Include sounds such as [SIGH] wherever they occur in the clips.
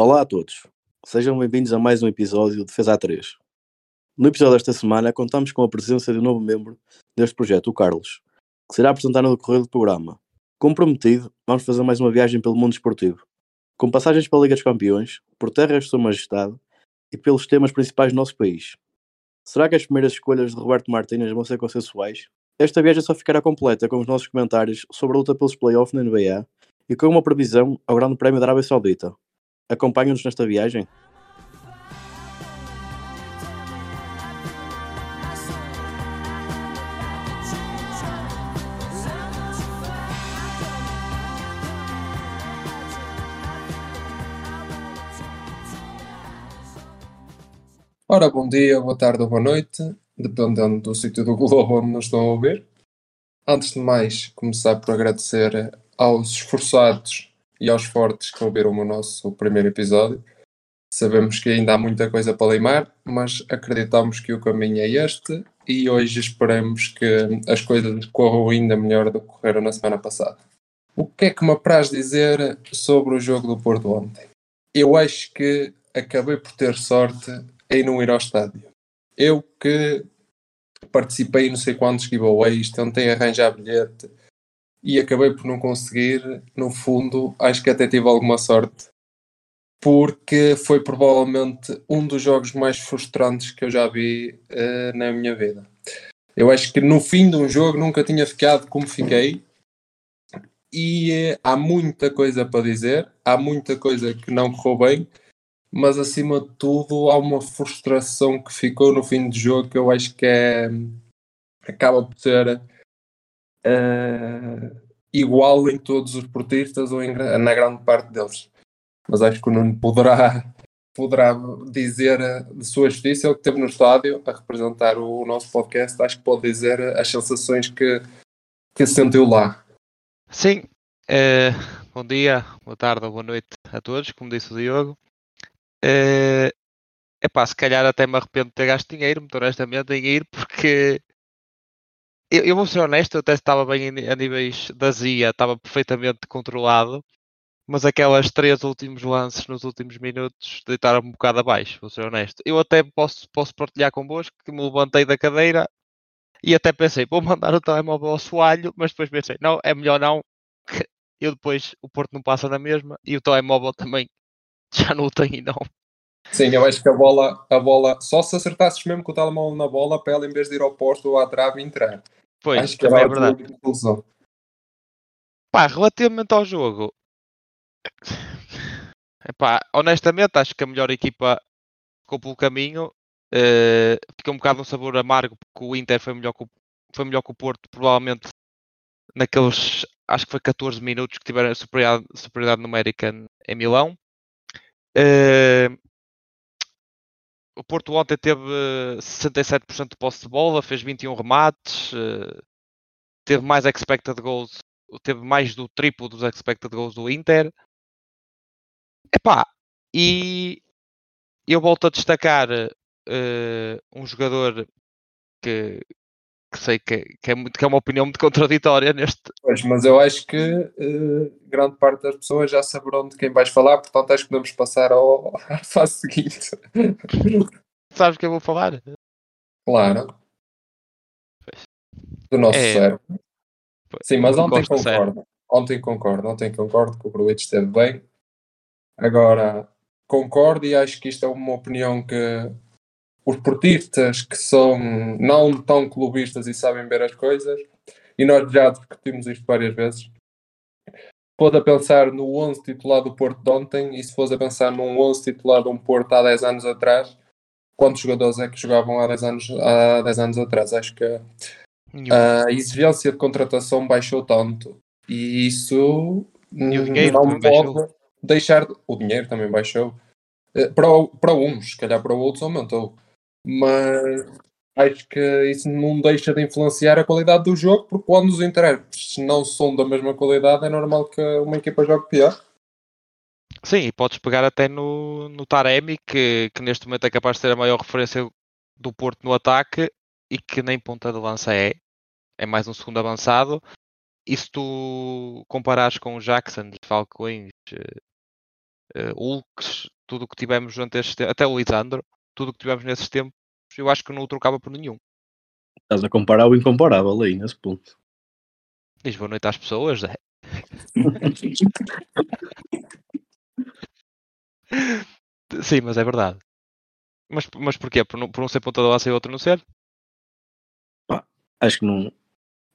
Olá a todos, sejam bem-vindos a mais um episódio de Defesa A3. No episódio desta semana, contamos com a presença de um novo membro deste projeto, o Carlos, que será apresentar no decorrer do programa. Como prometido, vamos fazer mais uma viagem pelo mundo esportivo, com passagens pela Liga dos Campeões, por terras de Sua Majestade e pelos temas principais do nosso país. Será que as primeiras escolhas de Roberto Martínez vão ser consensuais? Esta viagem só ficará completa com os nossos comentários sobre a luta pelos playoffs na NBA e com uma previsão ao Grande Prémio da Arábia Saudita. Acompanham-nos nesta viagem? Ora, bom dia, boa tarde ou boa noite, dependendo do sítio do globo onde nos estão a ouvir. Antes de mais, começar por agradecer aos esforçados e aos fortes que ouviram o nosso primeiro episódio. Sabemos que ainda há muita coisa para limar, mas acreditamos que o caminho é este e hoje esperamos que as coisas corram ainda melhor do que correram na semana passada. O que é que me apraz dizer sobre o jogo do Porto ontem? Eu acho que acabei por ter sorte em não ir ao estádio. Eu que participei não sei quantos giveaways, tentei arranjar bilhete e acabei por não conseguir. No fundo, acho que até tive alguma sorte, porque foi provavelmente um dos jogos mais frustrantes que eu já vi uh, na minha vida. Eu acho que no fim de um jogo nunca tinha ficado como fiquei. E uh, há muita coisa para dizer, há muita coisa que não correu bem, mas acima de tudo há uma frustração que ficou no fim do jogo que eu acho que é acaba por ser uh, igual em todos os portistas ou em, na grande parte deles. Mas acho que o Nuno poderá, [LAUGHS] poderá dizer de sua justiça, ele que esteve no estádio a representar o nosso podcast, acho que pode dizer as sensações que, que sentiu lá. Sim, uh, bom dia, boa tarde ou boa noite a todos, como disse o Diogo. É epá, se calhar até me arrependo de ter gasto dinheiro, muito honestamente, em ir, porque eu, eu vou ser honesto, eu até estava bem a níveis da ZIA, estava perfeitamente controlado, mas aquelas três últimos lances nos últimos minutos deitaram-me um bocado abaixo, vou ser honesto. Eu até posso, posso partilhar convosco que me levantei da cadeira e até pensei, vou mandar o telemóvel ao soalho, mas depois pensei, não, é melhor não, que eu depois o Porto não passa na mesma e o telemóvel também [LAUGHS] já não o tenho não. Sim, eu acho que a bola, a bola, só se acertasses mesmo com o telemóvel na bola para ela em vez de ir ao posto ou à trave entrar. Pois, acho que também é verdade. Pá, relativamente ao jogo, epá, honestamente acho que a melhor equipa ficou pelo caminho. Uh, fica um bocado um sabor amargo porque o Inter foi melhor que o, foi melhor que o Porto, provavelmente naqueles acho que foi 14 minutos que tiveram superioridade, superioridade numérica em Milão. Uh, o Porto ontem teve 67% de posse de bola, fez 21 remates, uh, teve mais expected goals, teve mais do triplo dos expected goals do Inter. Epá, e eu volto a destacar uh, um jogador que, que sei que, que, é muito, que é uma opinião muito contraditória neste. Pois, mas eu acho que uh, grande parte das pessoas já saberão de quem vais falar, portanto acho que podemos passar ao, [LAUGHS] à fase seguinte. Sabes o que eu vou falar? Claro. Pois. Do nosso é... cérebro. Sim, mas ontem concordo. Ontem concordo, ontem concordo que o Bruites esteve bem. Agora, concordo e acho que isto é uma opinião que os portistas que são não tão clubistas e sabem ver as coisas, e nós já discutimos isto várias vezes, pôde a pensar no 11 titular do Porto de ontem e se fosse a pensar num 11 titular de um Porto há 10 anos atrás, quantos jogadores é que jogavam há 10 anos, há 10 anos atrás? Acho que a exigência de contratação baixou tanto e isso não pode deixar. O dinheiro também baixou. Eh, para, para uns, se calhar para outros aumentou mas acho que isso não deixa de influenciar a qualidade do jogo, porque quando os intérpretes não são da mesma qualidade, é normal que uma equipa jogue pior. Sim, e podes pegar até no, no Taremi, que, que neste momento é capaz de ser a maior referência do Porto no ataque e que nem ponta de lança é, é mais um segundo avançado. E se tu comparares com o Jackson, Falcões, uh, Hulks, tudo o que tivemos durante este até o Lisandro, tudo o que tivemos nesses tempos, eu acho que não o trocava por nenhum. Estás a comparar o incomparável aí, nesse ponto. Diz boa noite às pessoas, Zé. [LAUGHS] Sim, mas é verdade. Mas, mas porquê? Por, não, por um ser ponta de lança e outro não ser? acho que não.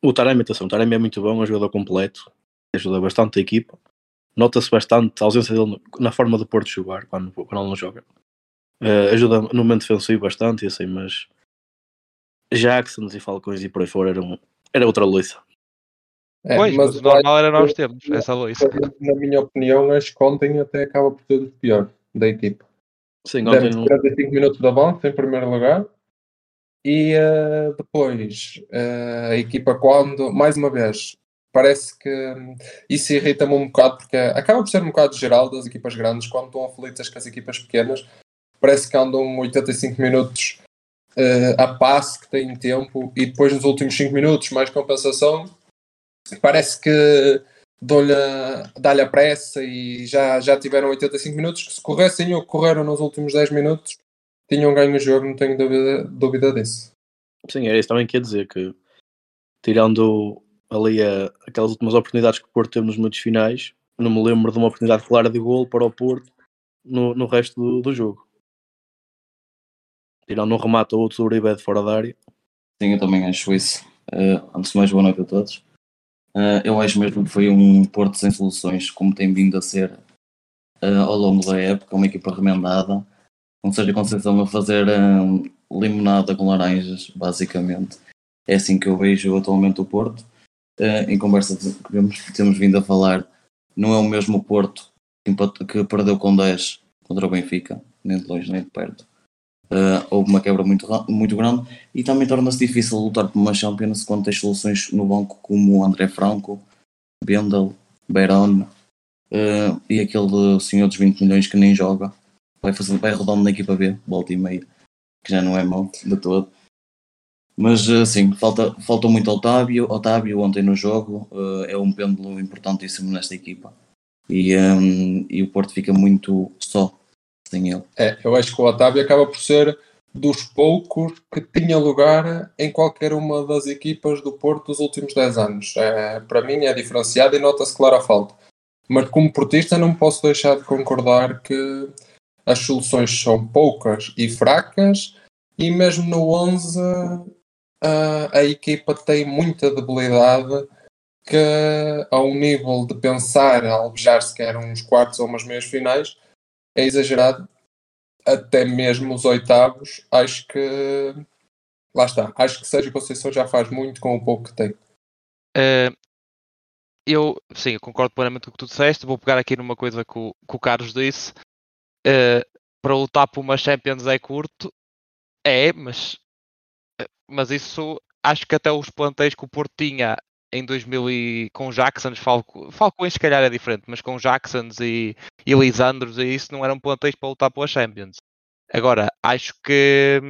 O Taremi, atenção, o Taremi é muito bom, é um jogador completo, ajuda bastante a equipa. Nota-se bastante a ausência dele na forma do Porto jogar quando, quando ele não joga. Uh, ajuda no momento defensivo bastante, assim, mas Jacksons e Falcões e por aí fora eram, era outra loiça. É, pois, mas, o normal era nós termos essa loiça. Na minha opinião, as Contem até acaba por ser o pior da equipa. Sim, ontem não... 45 minutos de avanço em primeiro lugar. E uh, depois uh, a equipa quando, mais uma vez, parece que isso irrita-me um bocado porque acaba por ser um bocado geral das equipas grandes quando estão aflitas com as equipas pequenas. Parece que andam 85 minutos uh, a passe que têm tempo e depois nos últimos 5 minutos mais compensação parece que dá-lhe a pressa e já, já tiveram 85 minutos que se corressem ou correram nos últimos 10 minutos tinham ganho o jogo, não tenho dúvida, dúvida disso. Sim, era isso também que ia dizer que tirando ali a, aquelas últimas oportunidades que o Porto teve nos minutos finais, não me lembro de uma oportunidade clara de gol para o Porto no, no resto do, do jogo. Tirando um remate ou outro do Uribe de fora da área. Sim, eu também acho isso. Uh, antes de mais, boa noite a todos. Uh, eu acho mesmo que foi um Porto sem soluções, como tem vindo a ser uh, ao longo da época, uma equipa remendada, com Sérgio Conceição a fazer limonada com laranjas, basicamente. É assim que eu vejo atualmente o Porto. em conversa que temos, temos vindo a falar, não é o mesmo Porto que, que perdeu com 10 contra o Benfica, nem de longe nem de perto. Uh, houve uma quebra muito, muito grande e também torna-se difícil lutar por uma Champions quando tens soluções no banco como André Franco, Bendel, Beirón uh, e aquele senhor dos 20 milhões que nem joga, vai, fazer, vai rodando na equipa B, volta e meia, que já não é mau de todo. Mas assim, falta, falta muito Otávio. Otávio ontem no jogo uh, é um pêndulo importantíssimo nesta equipa. E, um, e o Porto fica muito só sem ele. É, eu acho que o Otávio acaba por ser dos poucos que tinha lugar em qualquer uma das equipas do Porto dos últimos 10 anos. É, para mim é diferenciado e nota-se clara a falta. Mas como portista não posso deixar de concordar que as soluções são poucas e fracas e mesmo no 11 a, a equipa tem muita debilidade que a um nível de pensar alvejar sequer uns quartos ou umas meias finais é exagerado. Até mesmo os oitavos, acho que. Lá está. Acho que Sérgio Conceição já faz muito com o pouco que tem. Uh, eu, sim, eu concordo plenamente com o que tu disseste. Vou pegar aqui numa coisa que o, que o Carlos disse. Uh, para lutar por uma Champions é curto. É, mas, mas isso acho que até os plantéis que o Porto tinha em 2000 e com Jacksons, Falco, Falcões se calhar é diferente, mas com Jacksons e, e Lisandros e isso não eram plantéis para lutar pela Champions. Agora, acho que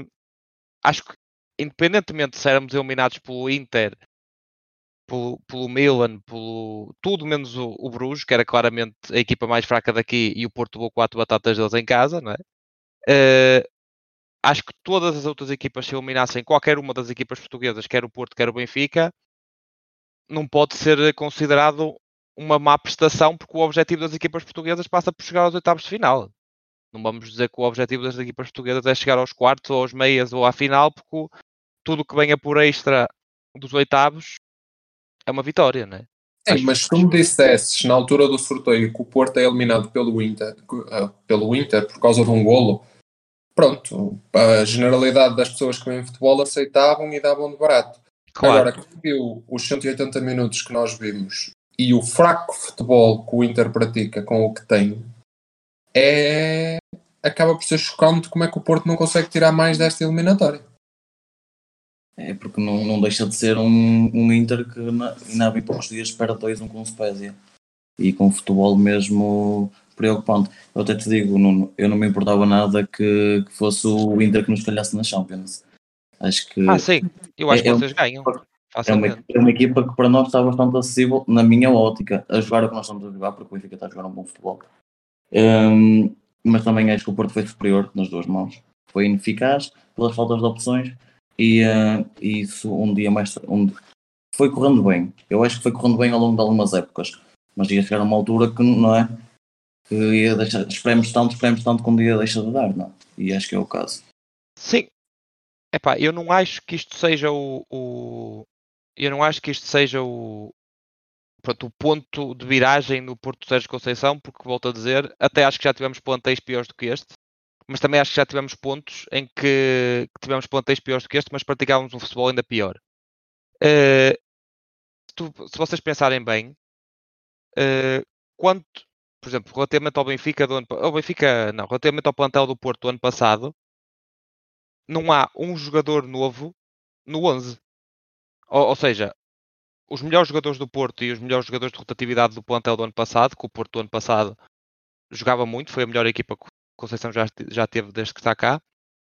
acho que independentemente de sermos eliminados pelo Inter, pelo, pelo Milan, pelo tudo menos o, o Bruges, que era claramente a equipa mais fraca daqui e o Porto levou quatro batatas deles em casa, não é? Uh, acho que todas as outras equipas se eliminassem qualquer uma das equipas portuguesas, quer o Porto, quer o Benfica, não pode ser considerado uma má prestação, porque o objetivo das equipas portuguesas passa por chegar aos oitavos de final. Não vamos dizer que o objetivo das equipas portuguesas é chegar aos quartos, ou aos meias, ou à final, porque tudo que venha por extra dos oitavos é uma vitória, não é? Sim, mas se tu me dissesses na altura do sorteio que o Porto é eliminado pelo Inter, uh, pelo Inter por causa de um golo, pronto, a generalidade das pessoas que vêm futebol aceitavam e davam de barato. Claro. Agora, que viu os 180 minutos que nós vimos e o fraco futebol que o Inter pratica com o que tem, é... acaba por ser chocante como é que o Porto não consegue tirar mais desta eliminatória. É porque não, não deixa de ser um, um Inter que ainda há poucos dias espera 2-1 com o Spezia e com futebol mesmo preocupante. Eu até te digo, Nuno, eu não me importava nada que, que fosse o Inter que nos calhasse na Champions. Acho que. Ah, sim, eu acho é, que vocês é ganham. É uma, é uma, equipa que para nós está bastante acessível, na minha ótica, a jogar o que nós estamos a jogar, porque o Benfica está a jogar um bom futebol. Um, mas também acho que o Porto foi superior nas duas mãos. Foi ineficaz pelas faltas de opções e, uh, isso um dia mais um, foi correndo bem. Eu acho que foi correndo bem ao longo de algumas épocas, mas ia chegar a uma altura que não é que ia deixar, esperemos tanto, esperemos tanto que um dia deixa de dar, não? E acho que é o caso. Sim. Epá, eu não acho que isto seja o, o, eu não acho que isto seja o, pronto, o ponto de viragem no Porto Sérgio Conceição, porque volto a dizer, até acho que já tivemos plantéis piores do que este, mas também acho que já tivemos pontos em que, que tivemos plantéis piores do que este, mas praticávamos um futebol ainda pior. Uh, se, tu, se, vocês pensarem bem, uh, quanto, por exemplo, relativamente ao Benfica do ano ao Benfica, não, relativamente ao plantel do Porto do ano passado, não há um jogador novo no 11. Ou, ou, seja, os melhores jogadores do Porto e os melhores jogadores de rotatividade do plantel do ano passado, que o Porto do ano passado jogava muito, foi a melhor equipa que o Conceição já, já teve desde que está cá.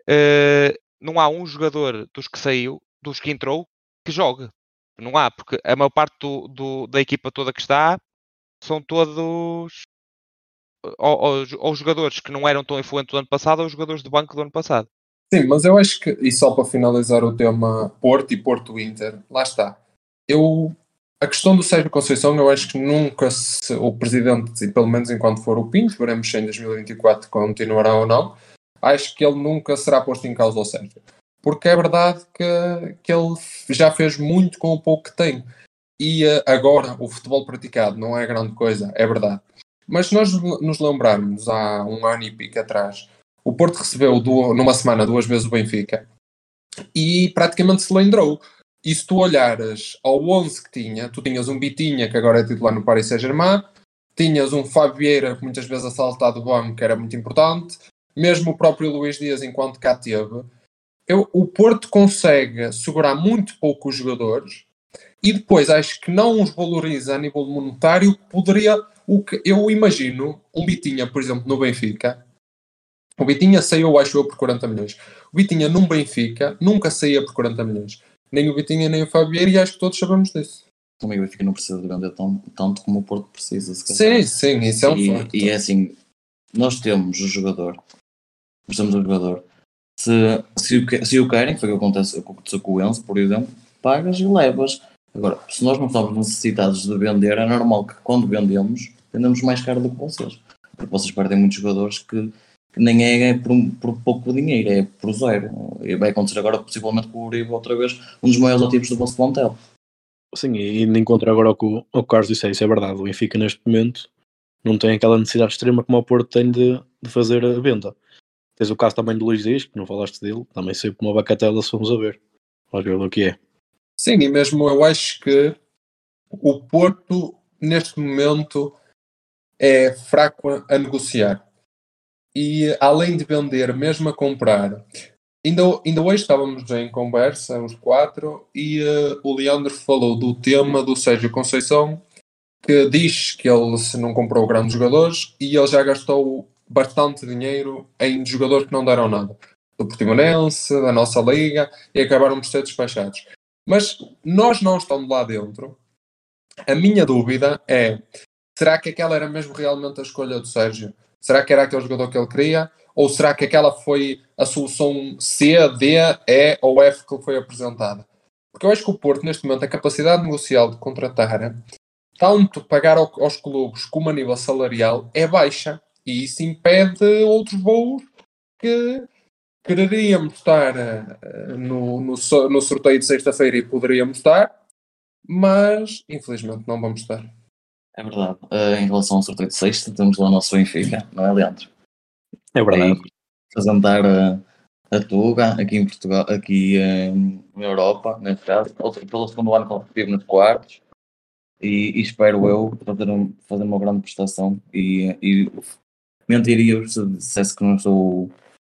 Uh, não há um jogador dos que saiu, dos que entrou, que jogue. Não há, porque a maior parte do, do, da equipa toda que está são todos ou, ou, ou, jogadores que não eram tão influentes do ano passado ou jogadores de banco do ano passado. Sim, mas eu acho que, e só para finalizar o tema Porto e Porto Inter, lá está. Eu, a questão do Sérgio Conceição, eu acho que nunca se, o presidente, e pelo menos enquanto for o Pinto, veremos se em 2024 continuará ou não, acho que ele nunca será posto em causa ao Sérgio. Porque é verdade que, que ele já fez muito com o pouco que tem. E uh, agora o futebol praticado não é grande coisa, é verdade. Mas se nós nos lembrarmos há um ano e pico atrás, o Porto recebeu numa semana duas vezes o Benfica e praticamente se lembrou. E se tu olhares ao 11 que tinha, tu tinhas um Bitinha, que agora é titular no Paris Saint-Germain, tinhas um Fábio Vieira, que muitas vezes assaltado do banco, que era muito importante, mesmo o próprio Luís Dias, enquanto cá teve. Eu, o Porto consegue segurar muito pouco os jogadores e depois acho que não os valoriza a nível monetário. Poderia, o que eu imagino, um Bitinha, por exemplo, no Benfica, o Vitinha saiu, acho eu, por 40 milhões. O Vitinha num Benfica nunca saía por 40 milhões. Nem o Vitinha nem o Fabier, e acho que todos sabemos disso. Também o Benfica não precisa de vender tão, tanto como o Porto precisa. Sim, sim, isso é um e, facto. E é assim, nós temos o jogador, nós temos o jogador. Se, se, o, se o querem, foi o que acontece, aconteceu com o Enzo, por exemplo, pagas e levas. Agora, se nós não estamos necessitados de vender, é normal que quando vendemos, vendemos mais caro do que vocês. Porque vocês perdem muitos jogadores que nem é por, por, pouco dinheiro, é por zero. E vai acontecer agora, possivelmente, com o Uribe outra vez, um dos maiores ativos do vosso plantel. Sim, e indo encontro agora o que o Carlos disse, isso é verdade. O Benfica, neste momento, não tem aquela necessidade extrema como o Porto tem de, de fazer a venda. Tens o caso também do Luís Dias, que não falaste dele, também sempre uma bacatela, se fomos a ver. Vamos ver o que é. Sim, e mesmo eu acho que o Porto, neste momento, é fraco a negociar e além de vender, mesmo a comprar, ainda, ainda hoje estávamos em conversa, os quatro, e uh, o Leandro falou do tema do Sérgio Conceição, que diz que ele se não comprou grandes jogadores e ele já gastou bastante dinheiro em jogadores que não deram nada. Do Portimonense, da nossa liga, e acabaram por ser despachados. Mas nós não estamos lá dentro. A minha dúvida é: será que aquela era mesmo realmente a escolha do Sérgio? Será que era aquele jogador que ele queria? Ou será que aquela foi a solução C, D, E ou F que foi apresentada? Porque eu acho que o Porto, neste momento, a capacidade negocial de contratar, tanto pagar aos clubes como a nível salarial, é baixa. E isso impede outros voos que quereríamos estar eh, no, no, no sorteio de sexta-feira e poderíamos estar, mas infelizmente não vamos estar. É verdade. Uh, em relação ao sorteio de sexta, temos lá o nosso Benfica, não é, Leandro? É verdade. apresentar a, a Tuga aqui em Portugal, aqui um, na Europa, neste caso, pelo segundo ano consecutivo nos quartos. E, e, espero eu fazer, um, fazer uma grande prestação. E, e mentiria se dissesse que não sou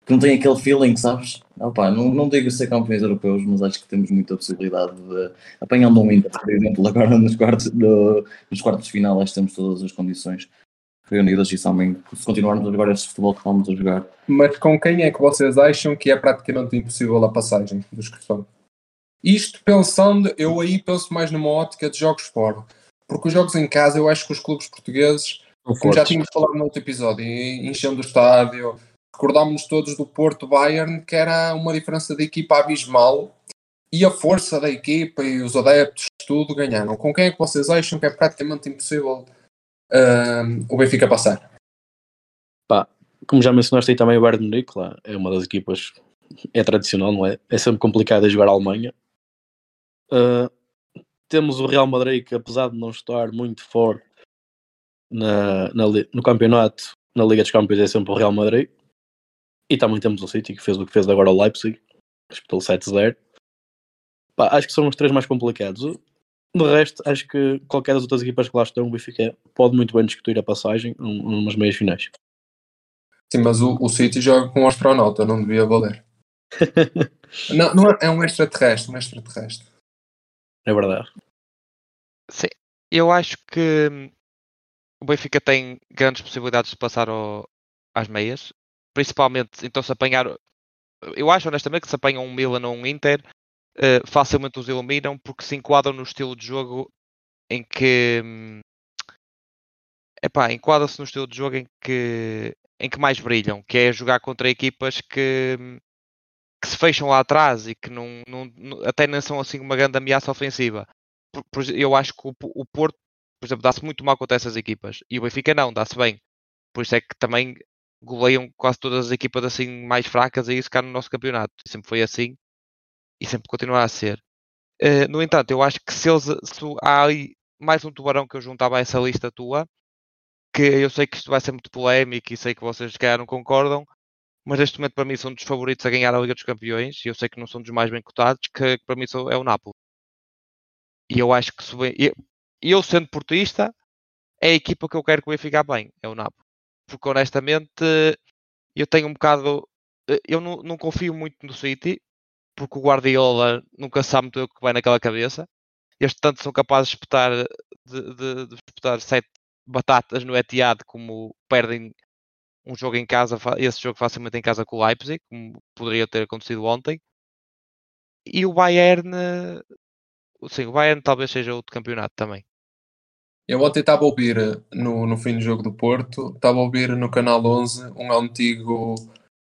que não tem aquele feeling, sabes? Opa, não, não digo ser campeões europeus, mas acho que temos muita possibilidade de, apanhando um Inter, por exemplo, agora nos quartos, do, nos quartos de final, acho que temos todas as condições reunidas e também, se continuarmos a jogar este futebol que vamos a jogar. Mas com quem é que vocês acham que é praticamente impossível a passagem dos que estão? Isto pensando, eu aí penso mais numa ótica de jogos fora. Porque os jogos em casa, eu acho que os clubes portugueses como já tínhamos falado no outro episódio, enchendo o estádio, recordámos todos do Porto Bayern, que era uma diferença de equipa abismal e a força da equipa e os adeptos, tudo ganharam. Com quem é que vocês acham que é praticamente impossível uh, o Benfica passar? Pá, como já mencionaste aí também o Bayern Munique, lá é uma das equipas, é tradicional, não é? É sempre complicado a jogar a Alemanha. Uh, temos o Real Madrid que apesar de não estar muito forte na, na, no campeonato, na Liga dos Campeões é sempre o Real Madrid. E também temos o City que fez o que fez agora o Leipzig, pelo 7-0. Acho que são os três mais complicados. De resto, acho que qualquer das outras equipas que lá estão, o Benfica pode muito bem discutir a passagem numas meias finais. Sim, mas o, o City joga com um astronauta, não devia valer. [LAUGHS] não, não é, é um extraterrestre, um extraterrestre. É verdade. Sim, eu acho que o Benfica tem grandes possibilidades de passar ao, às meias, principalmente então se apanhar. Eu acho honestamente que se apanham um Milan ou um Inter, uh, facilmente os eliminam porque se enquadram no estilo de jogo em que. Um, epá, enquadra-se no estilo de jogo em que, em que mais brilham, que é jogar contra equipas que, hum, que se fecham lá atrás e que não, não, até não são assim uma grande ameaça ofensiva. Por, por, eu acho que o, o Porto, por exemplo, dá-se muito mal contra essas equipas e o Benfica não, dá-se bem. Por isso é que também goleiam quase todas as equipas assim mais fracas a isso cá no nosso campeonato. Sempre foi assim e sempre continuará a ser. Uh, no entanto, eu acho que se eles se há aí mais um tubarão que eu juntava a essa lista tua, que eu sei que isto vai ser muito polémico e sei que vocês se não concordam, mas neste momento para mim são dos favoritos a ganhar a Liga dos Campeões e eu sei que não são dos mais bem cotados, que, que para mim é o Napoli. E eu acho que se bem, eu, eu sendo portista, é a equipa que eu quero que o ficar bem, é o Napoli. Porque honestamente eu tenho um bocado. Eu não, não confio muito no City, porque o Guardiola nunca sabe muito o que vai naquela cabeça. Estes tanto são capazes de espetar, de, de, de espetar sete batatas no Etihad como perdem um jogo em casa, esse jogo facilmente em casa com o Leipzig, como poderia ter acontecido ontem. E o Bayern, sim, o Bayern talvez seja outro campeonato também. Eu ontem estava a ouvir no, no fim do jogo do Porto, estava a ouvir no canal 11 um antigo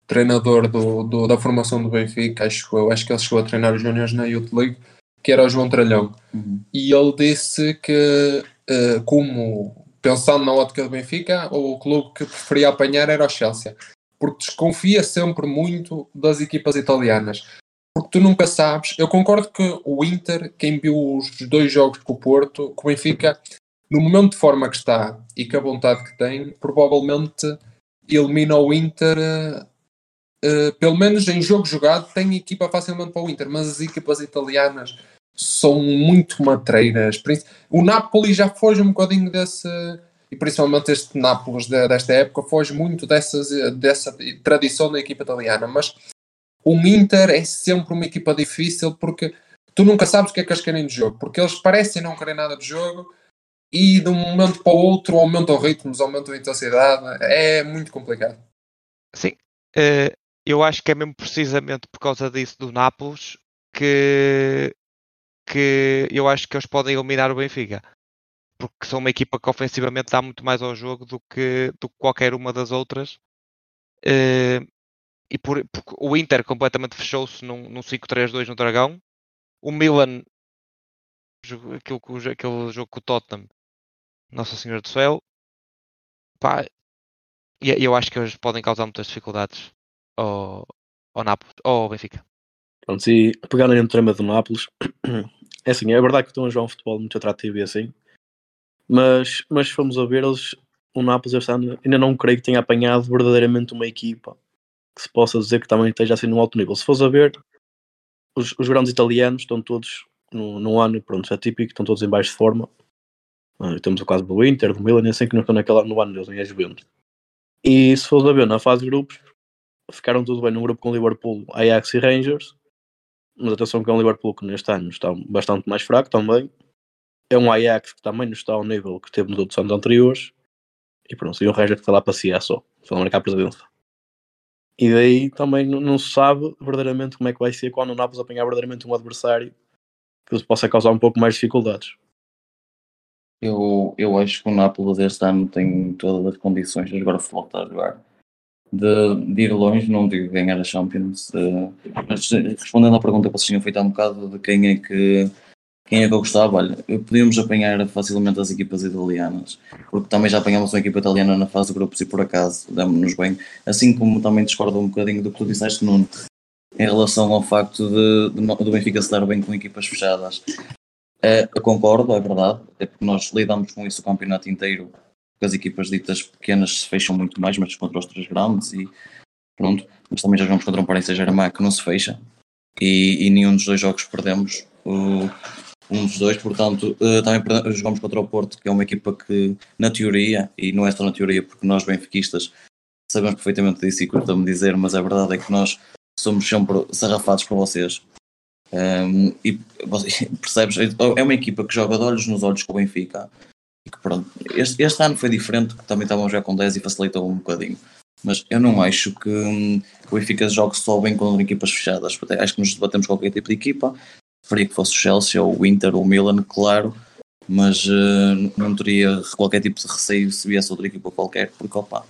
treinador do, do, da formação do Benfica, acho, eu acho que ele chegou a treinar os Júniors na Youth League, que era o João Tralhão. Uhum. E ele disse que, uh, como pensando na ótica do Benfica, o clube que preferia apanhar era o Chelsea, porque desconfia sempre muito das equipas italianas. Porque tu nunca sabes. Eu concordo que o Inter, quem viu os dois jogos com o Porto, que o Benfica, no momento de forma que está e com a vontade que tem, provavelmente elimina o Inter. Uh, pelo menos em jogo jogado, tem equipa facilmente para o Inter, mas as equipas italianas são muito matreiras. O Napoli já foge um bocadinho desse, e principalmente este Nápoles desta época, foge muito dessas, dessa tradição da equipa italiana. Mas o Inter é sempre uma equipa difícil porque tu nunca sabes o que é que eles querem de jogo, porque eles parecem não querer nada de jogo e de um momento para o outro aumentam ritmos, aumentam a intensidade. É muito complicado. Sim, eh, eu acho que é mesmo precisamente por causa disso do Nápoles que que eu acho que eles podem eliminar o Benfica. Porque são uma equipa que ofensivamente dá muito mais ao jogo do que, do que qualquer uma das outras. Uh, e por, o Inter completamente fechou-se num, num 5-3-2 no Dragão. O Milan, aquele, aquele jogo com o Tottenham, Nossa Senhora do Céu, pá, e eu acho que eles podem causar muitas dificuldades ao, ao, Nápoles, ao Benfica. Pronto, e pegando no tema do Nápoles, [CLEARS THROAT] é assim, é verdade que estão a jogar um futebol muito atrativo e assim, mas, mas se formos a ver, eles, o Nápoles este ano ainda não creio que tenha apanhado verdadeiramente uma equipa que se possa dizer que também esteja assim num alto nível. Se fores a ver, os, os grandes italianos estão todos no ano, pronto, é típico, estão todos em baixo de forma. Uh, temos o caso do Inter, do Milan, assim que não estão naquela, no ano deles, em a Juventus. E se fores a ver na fase de grupos, ficaram tudo bem num grupo com Liverpool, Ajax e Rangers, mas atenção que é um Liverpool que neste ano está bastante mais fraco também. É um Ajax que também não está ao nível que teve nos outros anos anteriores. E pronto, e o resto é que está lá para si, é só. Só marcar a presença. E daí também não, se sabe verdadeiramente como é que vai ser quando o Nápoles apanhar verdadeiramente um adversário que possa causar um pouco mais dificuldades. Eu, eu acho que o Nápoles este ano tem todas as condições, agora o futebol está a jogar, de, de ir longe, não digo ganhar a Champions. eh, mas respondendo à pergunta que vocês tinham feito há um bocado de quem é que quem é que eu gostava, olha, podíamos apanhar facilmente as equipas italianas, porque também já apanhámos uma equipa italiana na fase de grupos e por acaso demos-nos bem, assim como também discordo um bocadinho do que tu disseste, Nuno, em relação ao facto de, de, do Benfica se dar bem com equipas fechadas. Eh, eu concordo, é verdade, é porque nós lidamos com isso o campeonato inteiro, porque as equipas ditas pequenas se fecham muito mais, mas contra os três grandes e pronto, mas também já jogamos contra um Paris Saint-Germain que não se fecha e, e nenhum dos dois jogos perdemos um dos dois, portanto eh, também perde- jogamos contra o Porto, que é uma equipa que na teoria, e não é só na teoria porque nós benfiquistas sabemos perfeitamente disso e custa-me dizer, mas a verdade é que nós somos sempre sarrafados por vocês. Um, e [LAUGHS] percebes? É uma equipa que joga de olhos nos olhos com o Benfica. E que, pronto, este, este ano foi diferente, porque também estavam a jogar com 10 e facilitou um bocadinho. Mas eu não acho que, hum, que o Benfica jogue só bem contra equipas fechadas. Acho que nos debatemos com qualquer tipo de equipa. Preferia que fosse o Chelsea ou o Inter ou o Milan, claro. Mas eh, não teria qualquer tipo de receio se viesse outra equipa qualquer, porque opa,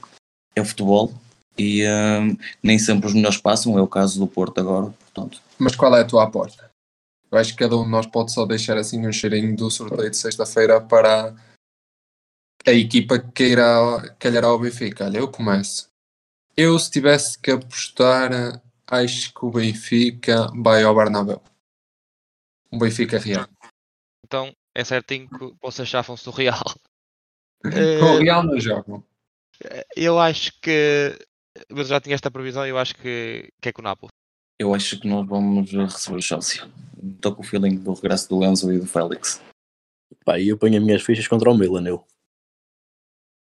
é futebol e hum, nem sempre os melhores passam. É o caso do Porto agora, portanto. Mas qual é a tua aposta? Eu acho que cada um de nós pode só deixar assim um cheirinho do sorteio de sexta-feira para a equipa que queira calhar ao Benfica. Olha, eu começo. Eu, se tivesse que apostar, acho que o Benfica vai ao Bernabéu. Um Benfica real. Então é certinho que vocês chafam-se do Real. Com Eh, o Real não jogam. Eu acho que. Mas já tinha esta previsão e eu acho que, que é com o Nápoles. Eu acho que nós vamos receber o Chelsea. Estou com o feeling do regresso do Enzo e do Félix. Pá, e eu ponho as minhas fichas contra o Milan, eu.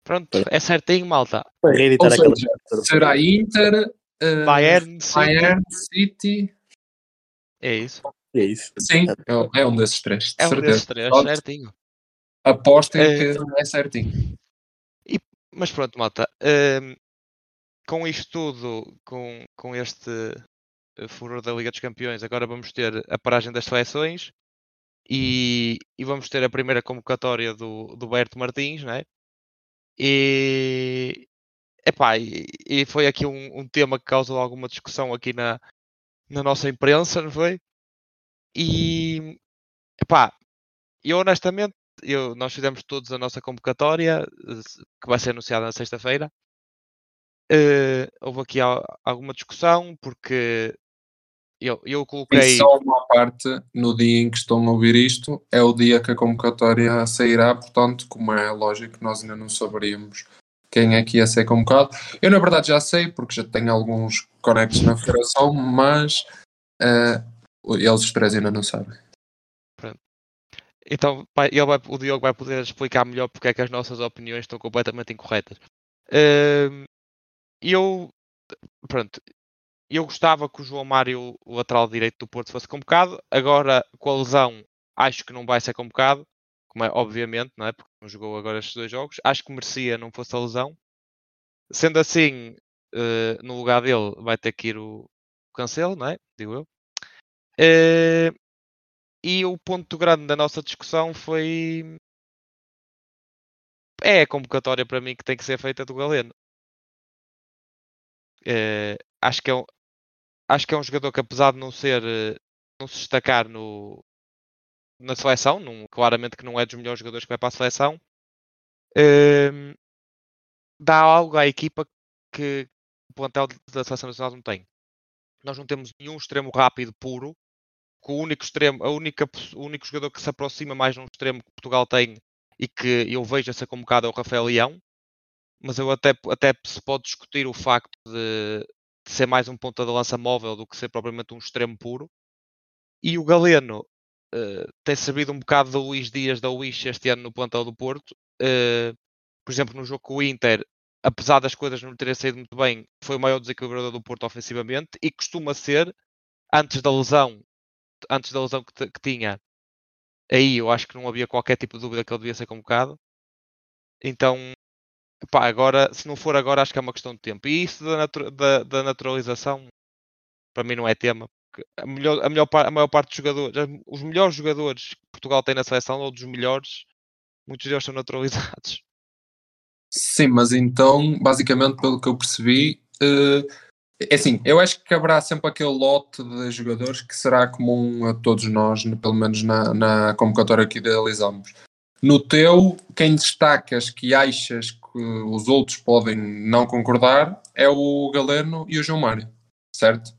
Pronto, é certinho, malta. Para reeditar aquela. será Inter, eh, Bayern, City. Bayern, City. É isso. É isso. Sim, é um- é um desses três, de É um certeza. desses três, Pronto. certinho. Apostem Eh, que é certinho. Mas pronto, malta. hum, com isto tudo, com, com este eh, furor da Liga dos Campeões, agora vamos ter a paragem das seleções e, e vamos ter a primeira convocatória do, do Berto Martins, né? E, epá, e, e foi aqui um, um tema que causou alguma discussão aqui na, na nossa imprensa, não foi? E epá, eu honestamente, eu, nós fizemos todos a nossa convocatória, eh, que vai ser anunciada na sexta-feira. Eh, houve aqui al- alguma discussão, porque eu, eu E coloquei. só uma parte, no dia em que estão a ouvir isto, é o dia que a convocatória sairá, portanto, como é lógico, nós ainda não saberíamos quem é que ia ser convocado. Eu, na verdade, já sei, porque já tenho alguns conectos na federação, mas eh, eles os três ainda não sabem. Então vai- ele vai- o Diogo vai poder explicar melhor porque é que as nossas opiniões estão completamente incorretas. Ehm, eu, pronto, eu gostava que o João Mário, o lateral direito do Porto, fosse convocado. Agora, com a lesão, acho que não vai ser convocado, como é obviamente, não é? Porque não jogou agora estes dois jogos. Acho que merecia não fosse a lesão. Sendo assim, eh, no lugar dele vai ter que ir o Cancelo, não é? Digo eu. Eh, e o ponto grande da nossa discussão foi. É a convocatória para mim que tem que ser feita do Galeno. Eh, acho, que é um, acho que é um jogador que, apesar de não ser. eh, não se destacar no, na seleção, claramente que não é dos melhores jogadores que vai para a seleção, ehm, dá algo à equipa que o plantel da seleção nacional não tem. Nós não temos nenhum extremo rápido puro o único extremo, a única, o único jogador que se aproxima mais de um extremo que Portugal tem e que eu vejo a ser convocado é o Rafael Leão, mas eu até, até se pode discutir o facto de, de ser mais um ponta de lança móvel do que ser propriamente um extremo puro. E o Galeno eh, tem servido um bocado do Luís Dias da Luís este ano no plantel do Porto. Eh, por exemplo, no jogo com o Inter, apesar das coisas não terem saído muito bem, foi o maior desequilibrador do Porto ofensivamente e costuma ser, antes da lesão, antes da lesão que, que tinha, aí eu acho que não havia qualquer tipo de dúvida que ele devia ser convocado. Então, pá, agora, se não for agora, acho que é uma questão de tempo. E isso da, natu- da- da naturalização, para mim não é tema. A, melhor, a, melhor, a maior parte dos jogadores, os melhores jogadores que Portugal tem na seleção, ou dos melhores, muitos deles são naturalizados. Sim, mas então, basicamente, pelo que eu percebi, uh, é assim, eu acho que haverá sempre aquele lote de jogadores que será comum a todos nós, pelo menos na, na convocatória que idealizamos. No teu, quem destacas que achas que os outros podem não concordar é o Galeno e o João Mário, certo?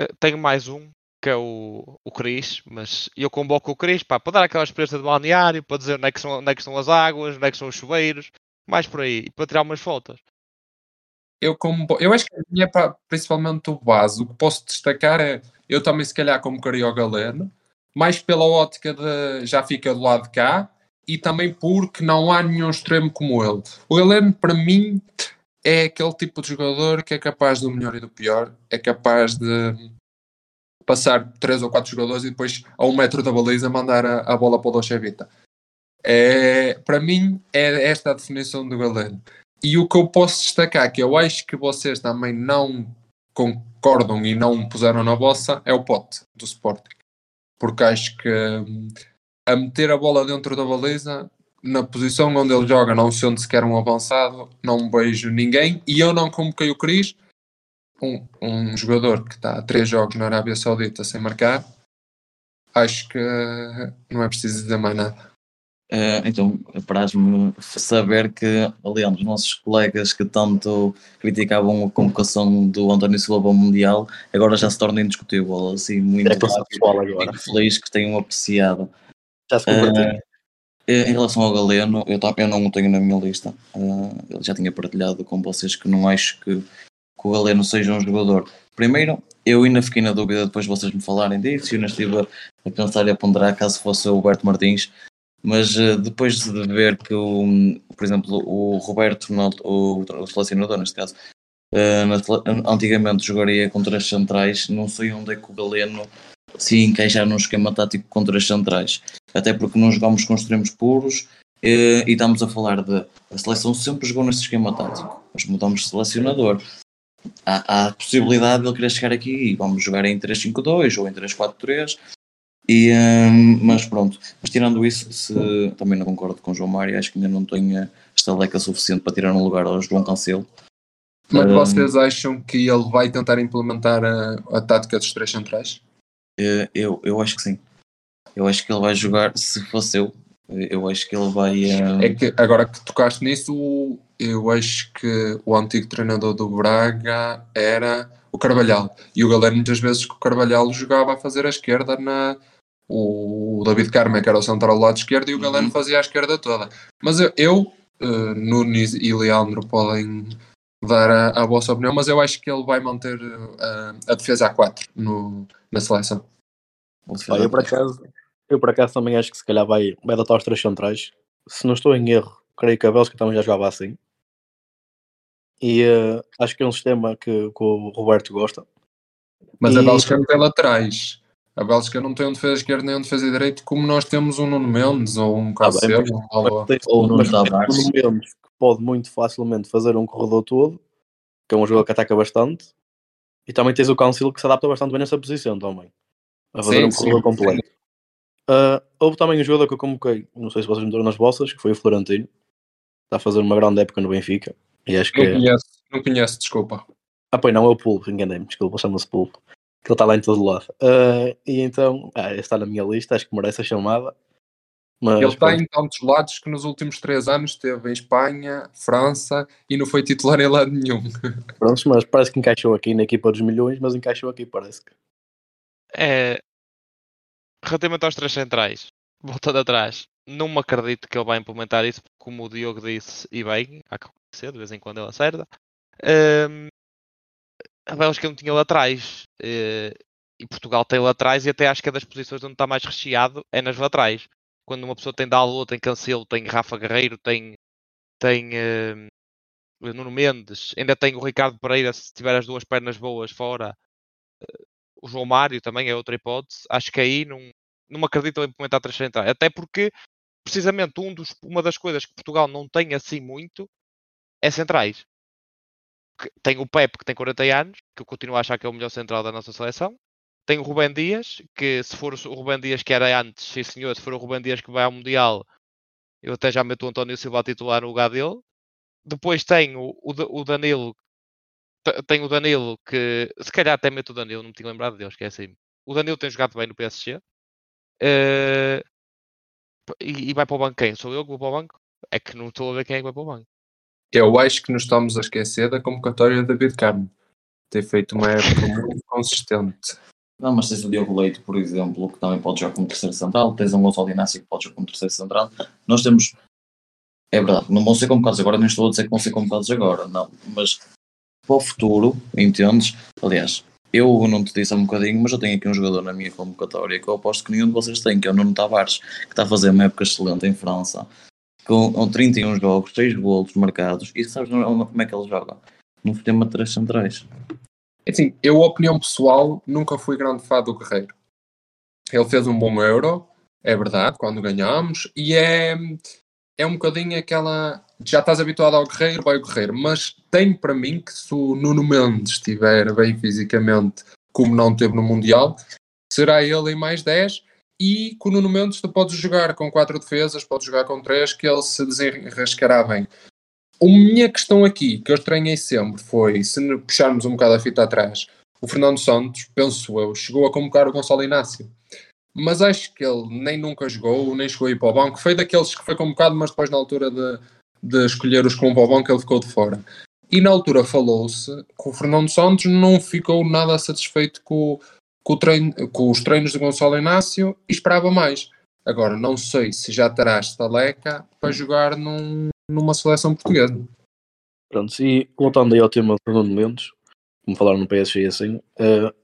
Eh, tenho mais um, que é o, o Cris, mas eu convoco o Cris pá, para dar aquela experiência de balneário, para dizer onde é, que são, onde é que estão as águas, onde é que são os chuveiros, mais por aí, e para tirar umas fotos. Eu, como, eu acho que a minha é principalmente o base. O que posso destacar é, eu também se calhar como o Galeno, mais pela ótica de já fica do lado de cá, e também porque não há nenhum extremo como ele. O Galeno, para mim, é aquele tipo de jogador que é capaz do melhor e do pior, é capaz de passar três ou quatro jogadores e depois a um metro da baliza mandar a, a bola para o Dochevita. É, para mim é esta a definição do Galeno. E o que eu posso destacar, que eu acho que vocês também não concordam e não puseram na vossa, é o pote do Sporting. Porque acho que hum, a meter a bola dentro da baliza, na posição onde ele joga, não sendo sequer um avançado, não vejo ninguém. E eu não convoquei o Cris, um, um jogador que está a três jogos na Arábia Saudita sem marcar, acho que não é preciso dizer mais nada. Uh, então, apraz-me saber que, aliás, os nossos colegas que tanto criticavam a convocação do António Silva ao Mundial, agora já se torna indiscutível, assim, muito é Fico feliz que tenham apreciado. Já se. Uh, em relação ao Galeno, eu, eu não o tenho na minha lista. Uh, ele já tinha partilhado com vocês que não acho que que o Galeno seja um jogador. Primeiro, eu ainda fiquei na dúvida depois de vocês me falarem disso e eu ainda estive a pensar e a ponderar caso fosse o Roberto Martins, mas uh, depois de ver que, o, por exemplo, o Roberto, o, o selecionador neste caso, antigamente jogaria contra as centrais, não sei onde é que o Galeno se encaixar num esquema tático contra as centrais, até porque não jogamos com extremos puros uh, e estamos a falar de a seleção sempre jogou nesse esquema tático, mas mudamos de selecionador, há, há a possibilidade de ele querer chegar aqui e vamos jogar em 3-5-2 ou em 3-4-3. E, um, mas pronto, mas tirando isso, se, também não concordo com o João Mário, acho que ainda não tenho estaleca suficiente para tirar um lugar ao João Cancelo. Mas um, vocês acham que ele vai tentar implementar a, a tática dos três centrais? Eh, eu, eu acho que sim. Eu acho que ele vai jogar, se fosse eu, eu acho que ele vai. Um... É que agora que tocaste nisso, eu acho que o antigo treinador do Braga era o Carvalhal. E o Galeno, muitas vezes, que o Carvalhal jogava a fazer a esquerda na. O David Carme, que era o central do lado esquerdo, e o Galeno uhum. fazia a esquerda toda. Mas eu, eu uh, Nunes e Leandro podem dar a, a, vossa opinião, mas eu acho que ele vai manter uh, a defesa a 4 no, na seleção. Olha, eu, por acaso, eu por acaso também acho que se calhar vai, vai adotar os três centrais. Se não estou em erro, creio que a Bélgica também já jogava assim. E uh, acho que é um sistema que, que o Roberto gosta. Mas e... a Bélgica não tem laterais. A Bélgica não tem um defesa esquerdo nem um defesa direito, como nós temos um Nuno Mendes ou um Cancelo. Ah, ou, um Nuno Mendes que pode muito facilmente fazer um corredor todo, que é um jogador que ataca bastante. E também tens o Cancelo que se adapta bastante bem nessa posição também. A fazer sim, um corredor sim, completo. Uh, houve também um jogador que eu convoquei, não sei se vocês meteram nas vossas, que foi o Florentino. Está a fazer uma grande época no Benfica. E acho que... Não conheço, não conheço, desculpa. Ah, pois não, é o Pulpo, enganei-me, desculpa, chama-se Pulpo. Que ele está lá em todo lado. Uh, e então, ah, está na minha lista, acho que merece a chamada. Mas, ele está em tantos lados que nos últimos três anos esteve em Espanha, França e não foi titular em lado nenhum. [LAUGHS] Pronto, mas parece que encaixou aqui na equipa dos milhões, mas encaixou aqui, parece que. É. Relativamente aos três centrais, [LAUGHS] voltando atrás, não me acredito que ele vai implementar isso, como o Diogo disse, e bem, há que acontecer, de vez em quando ele acerta. Um, a Bélgica não tinha laterais. Uh, e Portugal tem laterais e até acho que é das posições onde está mais recheado é nas laterais. Quando uma pessoa tem Dalot, tem Cancelo, tem Rafa Guerreiro, tem, tem uh, Nuno Mendes, ainda tem o Ricardo Pereira se tiver as duas pernas boas fora. Uh, o João Mário também é outra hipótese. Acho que aí não, não acredito em implementar três centrais. Até porque, precisamente, um dos, uma das coisas que Portugal não tem assim muito é centrais. Tem o Pepe, que tem 40 anos, que eu continuo a achar que é o melhor central da nossa seleção. Tem o Rubem Dias, que se for o Rubem Dias que era antes, sim senhor, se for o Rubem Dias que vai ao Mundial, Eu até já meto o António Silva a titular no lugar dele. Depois tenho o, o Danilo. Tenho o Danilo que se calhar até meto o Danilo, não me tinha lembrado dele, esqueci-me. O Danilo tem jogado bem no PSG. Uh, e, e, vai para o banco quem? Sou eu que vou para o banco? É que não estou a ver quem é que vai para o banco. Eu acho que nos estamos a esquecer da convocatória de David Carmo. Ter feito uma época muito consistente. Não, mas tens o Diogo Leite, por exemplo, que também pode jogar como terceiro central. Tens um Gonçalo Inácio que pode jogar como terceiro central. Nós temos. É verdade, não vão ser convocados agora, nem estou a dizer que vão ser convocados agora, não. Mas para o futuro, entendes? Aliás, eu não te disse há um bocadinho, mas eu tenho aqui um jogador na minha convocatória que eu aposto que nenhum de vocês tem, que é o Nuno Tavares, que está a fazer uma época excelente em França, com, com 31 jogos, 6 golos marcados. E sabes como é que ele joga? No sistema de 3 centrais. É assim, eu, opinião pessoal, nunca fui grande fã do Guerreiro. Ele fez um bom Euro, é verdade, quando ganhámos, e é, é um bocadinho aquela. Já estás habituado ao Guerreiro, vai o Guerreiro, mas tem para mim que se o Nuno Mendes estiver bem fisicamente, como não teve no Mundial, será ele em mais 10. E com o Nuno Mendes tu podes jogar com quatro defesas, podes jogar com três, que ele se desenrascará bem. A minha questão aqui, que eu estranhei sempre, foi se puxarmos um bocado a fita atrás, o Fernando Santos, penso eu, chegou a convocar o Gonçalo Inácio. Mas acho que ele nem nunca jogou, nem chegou a ir para o banco. Foi daqueles que foi convocado, mas depois na altura de, de escolher os que vão para o banco ele ficou de fora. E na altura falou-se que o Fernando Santos não ficou nada satisfeito com, com, treino, com os treinos de Gonçalo Inácio e esperava mais. Agora, não sei se já terá estaleca para jogar num, numa seleção portuguesa. Pronto, e voltando aí ao tema do Fernando Mendes, como falaram no PSG assim, uh,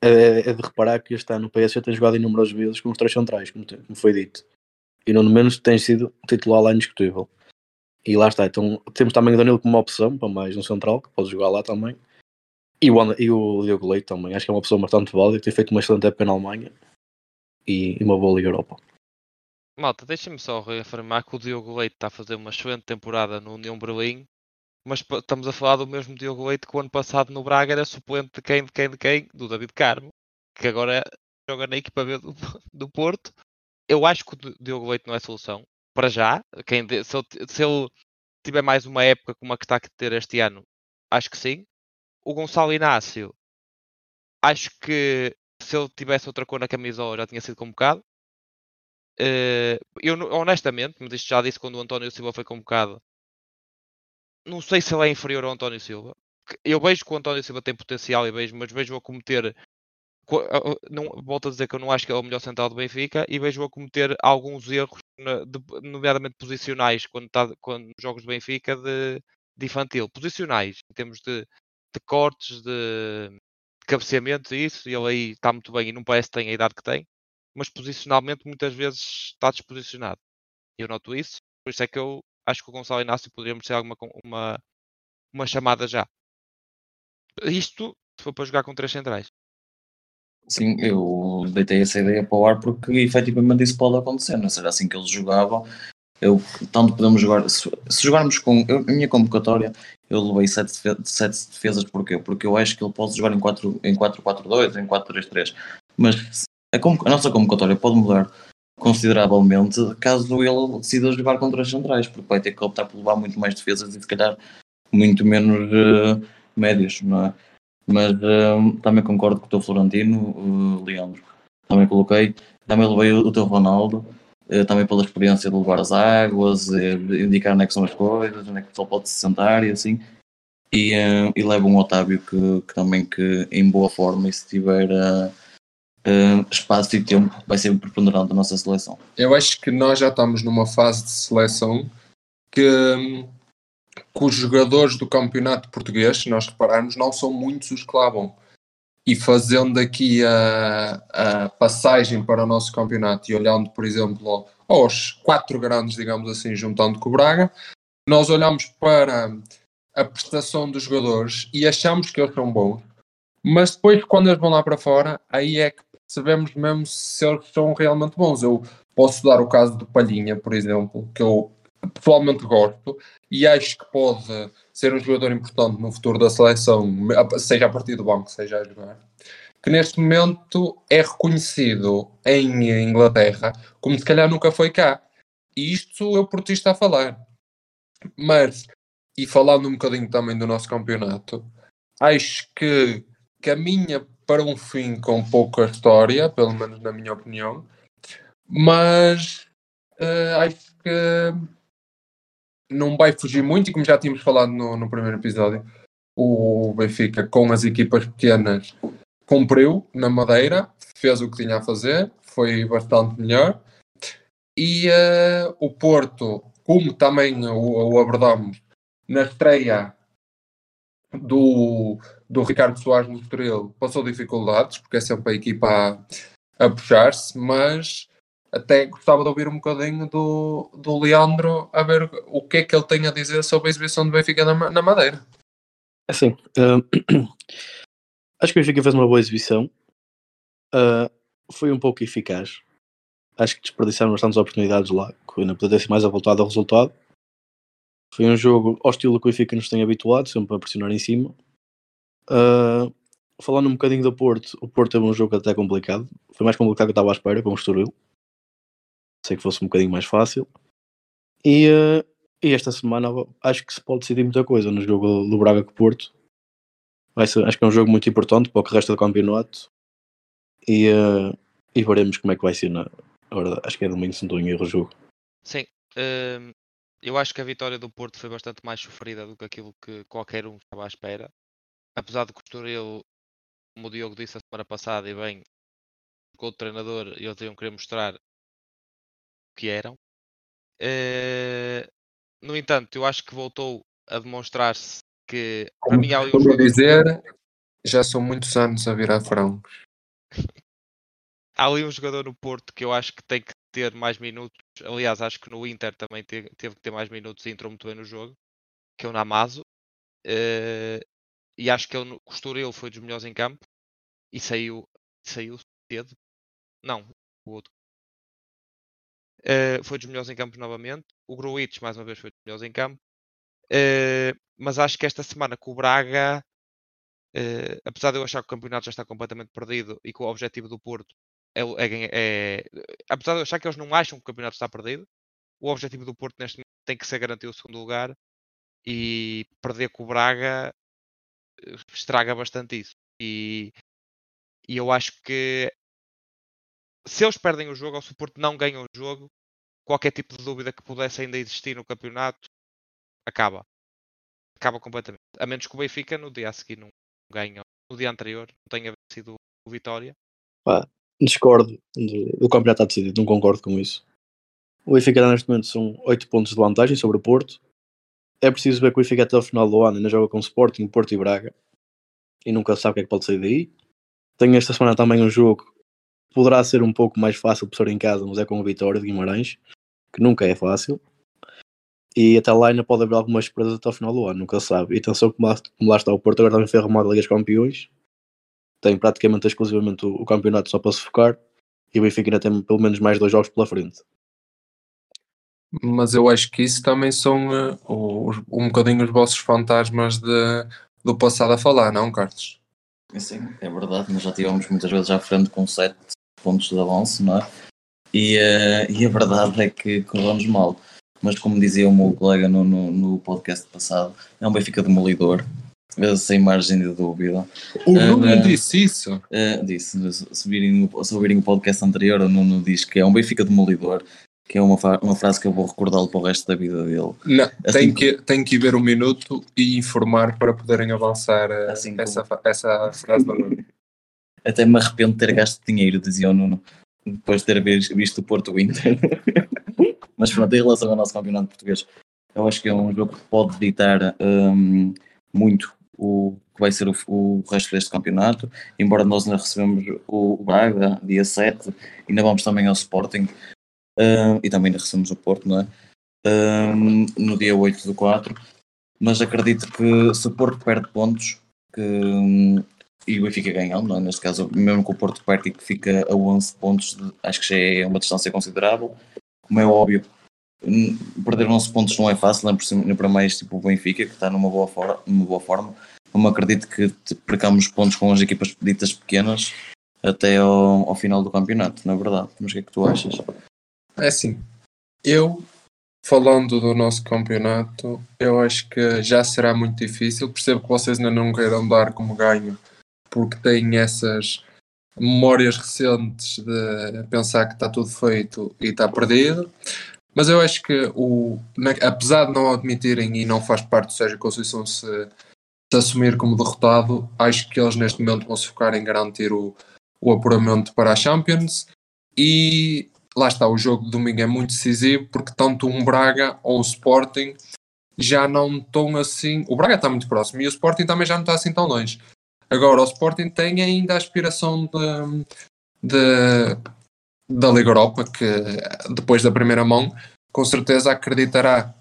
é, é, de reparar que este ano o PSG tem jogado inúmeras vezes com os três centrais, como, como foi dito. E no menos tem sido titular lá indiscutível. E lá está, então temos também o Danilo como uma opção para mais um central, que pode jogar lá também. E o, e o Diogo Leite também, acho que é uma opção bastante válida, que tem feito uma excelente época na Alemanha e, e uma boa Liga Europa. Malta, deixem-me só reafirmar que o Diogo Leite está a fazer uma excelente temporada no União Berlim, mas estamos a falar do mesmo Diogo Leite que o ano passado no Braga era suplente de quem, de quem, de quem? Do David Carmo, que agora joga na equipa B do, [LAUGHS] do Porto. Eu acho que o Diogo Leite não é solução, para já. Quem, se, ele, se ele tiver mais uma época como a que está a ter este ano, acho que sim. O Gonçalo Inácio, acho que se ele tivesse outra cor na camisola já tinha sido convocado. Uh, eu honestamente, mas isto já disse quando o António Silva foi convocado, não sei se ele é inferior ao António Silva. Eu vejo que o António Silva tem potencial e vejo, mas vejo-o a cometer. Não, volto a dizer que eu não acho que é o melhor central do Benfica e vejo-o a cometer alguns erros, nomeadamente posicionais, quando, está, quando jogos do Benfica de, de infantil. Posicionais, em termos de, de cortes, de, de cabeceamentos e isso, ele aí está muito bem e não parece que tem a idade que tem mas posicionalmente muitas vezes está desposicionado. Eu noto isso, por isso é que eu acho que o Gonçalo Inácio poderia merecer alguma uma, uma chamada já. Isto se for para jogar com três centrais. Sim, eu deitei essa ideia para o ar porque efetivamente isso pode acontecer, não será assim que eles jogavam. Eu, tanto podemos jogar, se, se jogarmos com eu, a minha convocatória, eu levei sete, sete defesas, porquê? Porque eu acho que ele pode jogar em 4-4-2, em 4, em 4-3-3, mas a, a nossa convocatória pode mudar consideravelmente caso ele decida jogar contra as centrais, porque vai ter que optar por levar muito mais defesas e se calhar muito menos uh, médios, não é? Mas uh, também concordo com o teu Florentino, uh, Leandro. Também coloquei, também levei o, teu Ronaldo, também pela experiência de levar as águas, indicar onde é que são as coisas, onde é que o pessoal pode se sentar e assim. E, e um Otávio que, que também que em boa forma e se tiver uh, espaço e tempo vai ser preponderante da nossa seleção. Eu acho que nós já estamos numa fase de seleção que, que os jogadores do campeonato português, se nós repararmos, não são muitos os que lá vão. E fazendo aqui a, a passagem para o nosso campeonato e olhando, por exemplo, aos quatro grandes, digamos assim, juntando com o Braga, nós olhamos para a prestação dos jogadores e achamos que eles são bons, mas depois, quando eles vão lá para fora, aí é que sabemos mesmo se eles são realmente bons. Eu posso dar o caso do Palhinha, por exemplo, que eu pessoalmente gosto e acho que pode ser um jogador importante no futuro da seleção, seja a partir do banco, seja a jogar. Que neste momento é reconhecido em Inglaterra como se calhar nunca foi cá. E isto eu por ti está a falar. Mas, e falando um bocadinho também do nosso campeonato, acho que caminha para um fim com pouca história, pelo menos na minha opinião, mas uh, acho que não vai fugir muito, e como já tínhamos falado no, no primeiro episódio, o Benfica com as equipas pequenas cumpriu na Madeira, fez o que tinha a fazer, foi bastante melhor. E uh, o Porto, como também o, o abordamos na estreia do, do Ricardo Soares no Estoril, passou dificuldades, porque é sempre a equipa a, a puxar-se, mas até gostava de ouvir um bocadinho do, do Leandro a ver o que é que ele tem a dizer sobre a exibição do Benfica na, na Madeira. Assim, uh, [CLEARS THROAT] acho que o Benfica fez uma boa exibição. Uh, foi um pouco eficaz. Acho que desperdiçaram bastantes oportunidades lá, que ainda poderia ser mais voltado ao resultado. Foi um jogo ao estilo que o Benfica nos tem habituado, sempre a pressionar em cima. Uh, falando um bocadinho do Porto, o Porto teve um jogo até complicado. Foi mais complicado que eu estava à espera, com o Estoril. Sei que fosse um bocadinho mais fácil. E, uh, e esta semana acho que se pode decidir muita coisa no jogo do Braga com o Porto. Ser, acho que é um jogo muito importante para o resto do campeonato. E, uh, e veremos como é que vai ser na. Agora, acho que é domingo, se não estou em erro o jogo. Sim. Eu acho que a vitória do Porto foi bastante mais sofrida do que aquilo que qualquer um estava à espera. Apesar de que o Estoril, como o Diogo disse a semana passada, e bem, com o treinador, eles iam querer mostrar o que eram. Uh, no entanto, eu acho que voltou a demonstrar-se que, para mim, há ali um dizer, já são muitos anos a virar frangos. [LAUGHS] há ali um jogador no Porto que eu acho que tem que ter mais minutos. Aliás, acho que no Inter também teve, teve que ter mais minutos e entrou muito bem no jogo, que é o Namazo. Uh, e acho que ele, Estoril foi dos melhores em campo e saiu, saiu cedo. Não, o outro Uh, foi dos melhores em campo novamente. O Gruitch, mais uma vez, foi dos melhores em campo. Uh, mas acho que esta semana com o Braga, uh, apesar de eu achar que o campeonato já está completamente perdido e que o objetivo do Porto é, é, é, Apesar de eu achar que eles não acham que o campeonato está perdido, o objetivo do Porto neste momento tem que ser garantir o segundo lugar e perder com o Braga estraga bastante isso. E, e eu acho que se eles perdem o jogo, ou se o Porto não ganha o jogo, qualquer tipo de dúvida que pudesse ainda existir no campeonato acaba. Acaba completamente. A menos que o Benfica no dia a seguir não ganhe, no dia anterior não tenha sido o Vitória. Pá, discordo. O campeonato está decidido, não concordo com isso. O Benfica neste momento são 8 pontos de vantagem sobre o Porto. É preciso ver que o Benfica até o final do ano ainda joga com Sporting, Porto e Braga. E nunca sabe o que é que pode sair daí. Tenho esta semana também um jogo poderá ser um pouco mais fácil por ser em casa, mas é com a vitória de Guimarães, que nunca é fácil. E até lá ainda pode haver algumas surpresas até o final do ano, nunca sabe. E atenção como lá, como lá está o Porto, agora também foi arrumado a Liga dos Campeões. Tem praticamente exclusivamente o, o, campeonato só para se focar. E o Benfica ainda tem pelo menos mais dois jogos pela frente. Mas eu acho que isso também são uh, um bocadinho os vossos fantasmas de, do passado a falar, não, Carlos? Sim, é verdade. Nós já tivemos muitas vezes à frente com sete pontos de avanço, não é? E, uh, e a verdade é que corremos mal. Mas como dizia o meu colega no, no, no podcast passado, é um Benfica demolidor, sem margem de dúvida. O Nuno uh, disse isso? Uh, disse, se ouvirem o podcast anterior, o Nuno diz que é um Benfica demolidor, que é uma, uma frase que eu vou recordá-lo para o resto da vida dele. Não, assim, tem, que, tem que ver um minuto e informar para poderem avançar assim essa, como... essa frase do Nuno. Até me arrependo de ter gasto dinheiro, dizia o Nuno, depois de ter visto o Porto Inter. [LAUGHS] Mas pronto, em relação ao nosso campeonato português, eu acho que é um jogo que pode ditar um, muito o que vai ser o, o, resto deste campeonato, embora nós ainda recebemos o Braga, dia 7, ainda vamos também ao Sporting, uh, e também recebemos o Porto, não é? Uh, no dia 8 do 4, mas acredito que se o Porto perde pontos, que um, e o Benfica ganhando, não é? neste caso, mesmo com o Porto perto e que fica a 11 pontos, acho que já é uma distância considerável. Como é óbvio, perder 11 pontos não é fácil, nem para mais tipo o Benfica, que está numa boa, for numa boa forma. Não acredito que percamos pontos com as equipas ditas pequenas até ao, ao, final do campeonato, na é verdade. Mas o que é que tu achas? É assim, Eu, falando do nosso campeonato, eu acho que já será muito difícil. Percebo que vocês ainda não queiram dar como ganho, porque têm essas memórias recentes de pensar que está tudo feito e está perdido. Mas eu acho que, o, apesar de não admitirem e não faz parte do Sérgio Conceição se, se assumir como derrotado, acho que eles neste momento vão se focar em garantir o, o apuramento para a Champions. E lá está, o jogo de domingo é muito decisivo porque tanto um Braga ou o Sporting já não estão assim. O Braga está muito próximo e o Sporting também já não está assim tão longe. Agora, o Sporting tem ainda a aspiração de, de, da Liga Europa, que depois da primeira mão, com certeza acreditará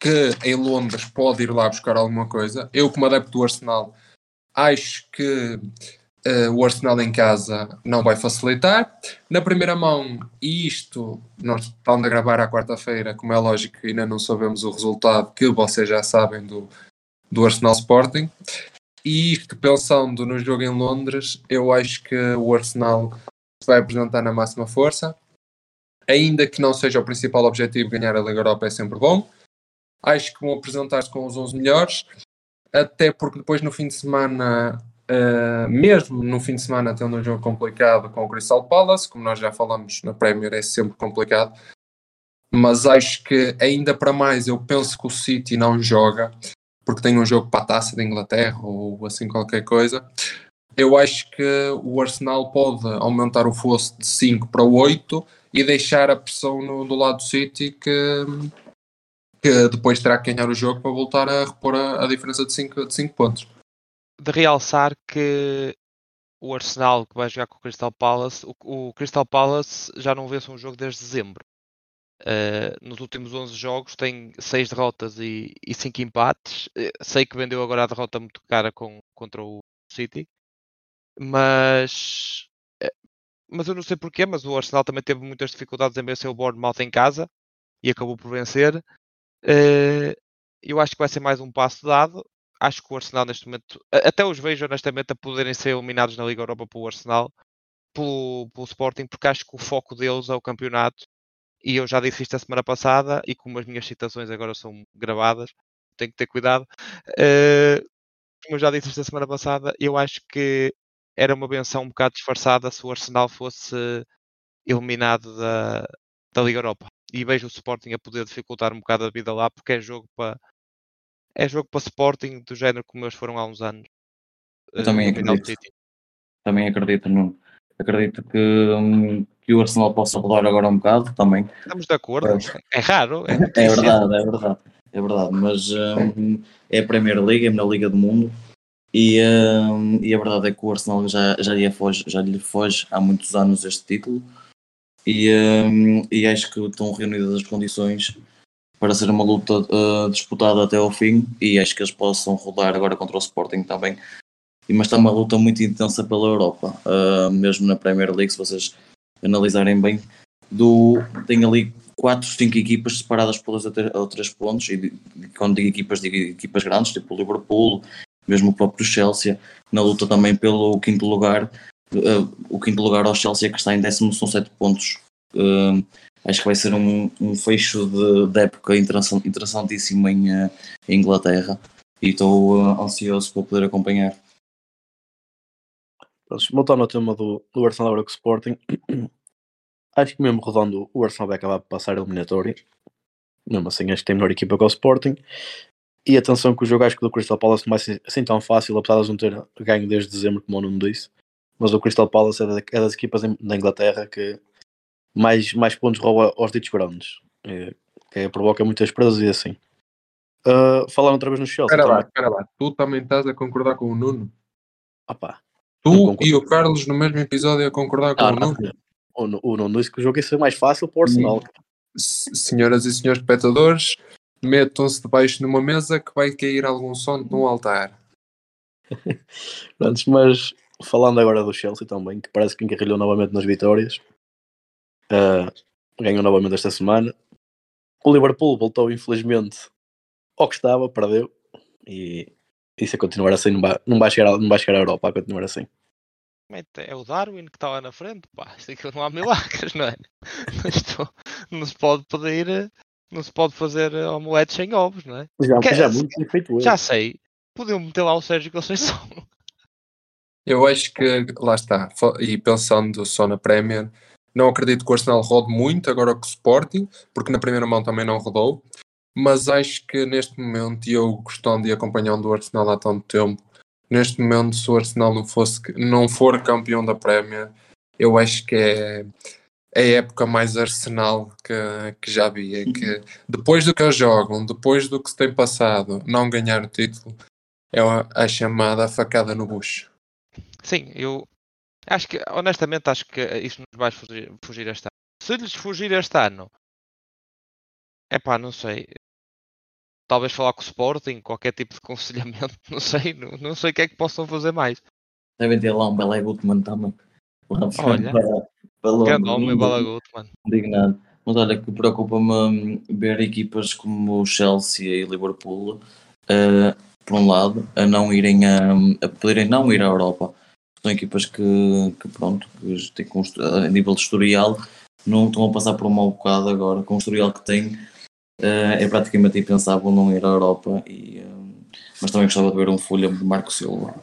que em Londres pode ir lá buscar alguma coisa. Eu, como adepto do Arsenal, acho que uh, o Arsenal em casa não vai facilitar. Na primeira mão, e isto nós estamos a gravar à quarta-feira, como é lógico, ainda não sabemos o resultado, que vocês já sabem do, do Arsenal Sporting. E isto pensando no jogo em Londres, eu acho que o Arsenal se vai apresentar na máxima força. Ainda que não seja o principal objetivo, ganhar a Liga Europa é sempre bom. Acho que vão apresentar-se com os 11 melhores, até porque depois no fim de semana, uh, mesmo no fim de semana, tendo um jogo complicado com o Crystal Palace, como nós já falamos na Premier, é sempre complicado. Mas acho que ainda para mais, eu penso que o City não joga porque tem um jogo para a taça da Inglaterra ou assim qualquer coisa. Eu acho que o Arsenal pode aumentar o fosso de 5 para 8 e deixar a pressão no, do lado do City que, que depois terá que ganhar o jogo para voltar a repor a, a diferença de 5 de cinco pontos. De realçar que o Arsenal que vai jogar com o Crystal Palace, o, o Crystal Palace já não vence um jogo desde dezembro. Uh, nos últimos 11 jogos tem 6 derrotas e, 5 empates. Uh, sei que vendeu agora a derrota muito cara com, contra o City, mas, uh, mas eu não sei porquê. Mas o Arsenal também teve muitas dificuldades em vencer o Bournemouth em casa e acabou por vencer. eu acho que vai ser mais um passo dado. Acho que o Arsenal neste momento, até os vejo honestamente a poderem ser eliminados na Liga Europa pelo Arsenal, pelo, pelo Sporting, porque acho que o foco deles é o campeonato e eu já disse isto a semana passada, e como as minhas citações agora são gravadas, tenho que ter cuidado. Uh, como eu já disse isto a semana passada, eu acho que era uma benção um bocado disfarçada se o Arsenal fosse eliminado da, da Liga Europa. E vejo o Sporting a poder dificultar um bocado a vida lá, porque é jogo para é jogo para Sporting do género como eles foram há uns anos. Eu uh, também acredito. Também acredito, Nuno. Acredito que, hum, que o Arsenal possa rodar agora um bocado também. Estamos de acordo, é, é raro. É, [LAUGHS] é verdade, é verdade, é verdade, mas um, é a Primeira Liga, é a melhor liga do mundo e, um, e a verdade é que o Arsenal já, já, lhe foge, já lhe foge há muitos anos este título e, um, e acho que estão reunidas as condições para ser uma luta uh, disputada até ao fim e acho que eles possam rodar agora contra o Sporting também mas está uma luta muito intensa pela Europa, uh, mesmo na Premier League, se vocês analisarem bem, do, tem ali 4, 5 equipas separadas por 2 ou 3 pontos, e quando digo equipas, digo equipas grandes, tipo o Liverpool, mesmo o próprio Chelsea, na luta também pelo quinto lugar, uh, o quinto lugar ao Chelsea que está em décimo são 7 pontos. Uh, acho que vai ser um, um fecho de, de época interessantíssimo em, uh, em Inglaterra e estou ansioso para poder acompanhar. Voltando ao tema do, do Arsenal o Sporting, [CLEARS THROAT] acho que mesmo rodando o Arsenal vai acabar por passar a eliminatória. Mesmo assim, acho que tem melhor equipa que o Sporting. E atenção que o jogo acho que do Crystal Palace não vai ser assim tão fácil, apesar de não ter ganho desde dezembro, como o Nuno disse. Mas o Crystal Palace é, é das equipas da Inglaterra que mais, mais pontos rouba aos ditos grandes. É, que provoca muitas presas e assim. Uh, falando outra vez no Chelsea. Espera lá, espera lá. Tu também estás a concordar com o Nuno? Pá, Tu e o Carlos no mesmo episódio a concordar com ah, o Nuno? O, o Nuno disse que o jogo ia ser mais fácil para o Arsenal. Senhoras e senhores espectadores, metam-se debaixo de uma mesa que vai cair algum som num altar. [LAUGHS] Antes, mas falando agora do Chelsea também, que parece que encarrilhou novamente nas vitórias. Uh, ganhou novamente esta semana. O Liverpool voltou, infelizmente, ao que estava, perdeu. E e se continuar assim, não vai, não vai, chegar, não vai chegar à Europa a continuar assim. é o Darwin que está lá na frente, pá, [LAUGHS] isto aqui não há milagres, não é? Isto não se pode pedir, não se pode fazer omeletes sem ovos, não é? Já, Que- já muito bem feito Já sei, podiam meter lá o Sérgio Conceição. Eu acho que, lá está, e pensando só na Premier, não acredito que o Arsenal rode muito agora com o Sporting, porque na primeira mão também não rodou, mas acho que neste momento, e eu gostando de acompanhar o Arsenal há tanto tempo, neste momento, se o Arsenal não, fosse, não for campeão da Premier, eu acho que é, é a época mais Arsenal que, que já vi. É que depois do que eles jogam, depois do que se tem passado, não ganhar o título, é a chamada facada no bucho. Sim, eu acho que, honestamente, acho que isso nos vai fugir, fugir este ano. Se lhes fugir este ano, é pá, não sei. Talvez falar com o Sporting, qualquer tipo de [LAUGHS] aconselhamento, não sei, não, não sei o que é que possam fazer mais. Devem ter lá um Belé Gutmann também. Lá Olha. para, para. Grande homem, indignado. Mas olha, que preocupa-me hum, ver equipas como o Chelsea e Liverpool, eh, por um lado, a não irem a, a poderem não ir à Europa. São equipas que, que pronto, que têm a nível de historial, não estão a passar por um mau bocado agora, com o historial que têm, eh, é praticamente impensável não ir à Europa. E, hum, mas também gostava de ver um Fulham de Marco Silva.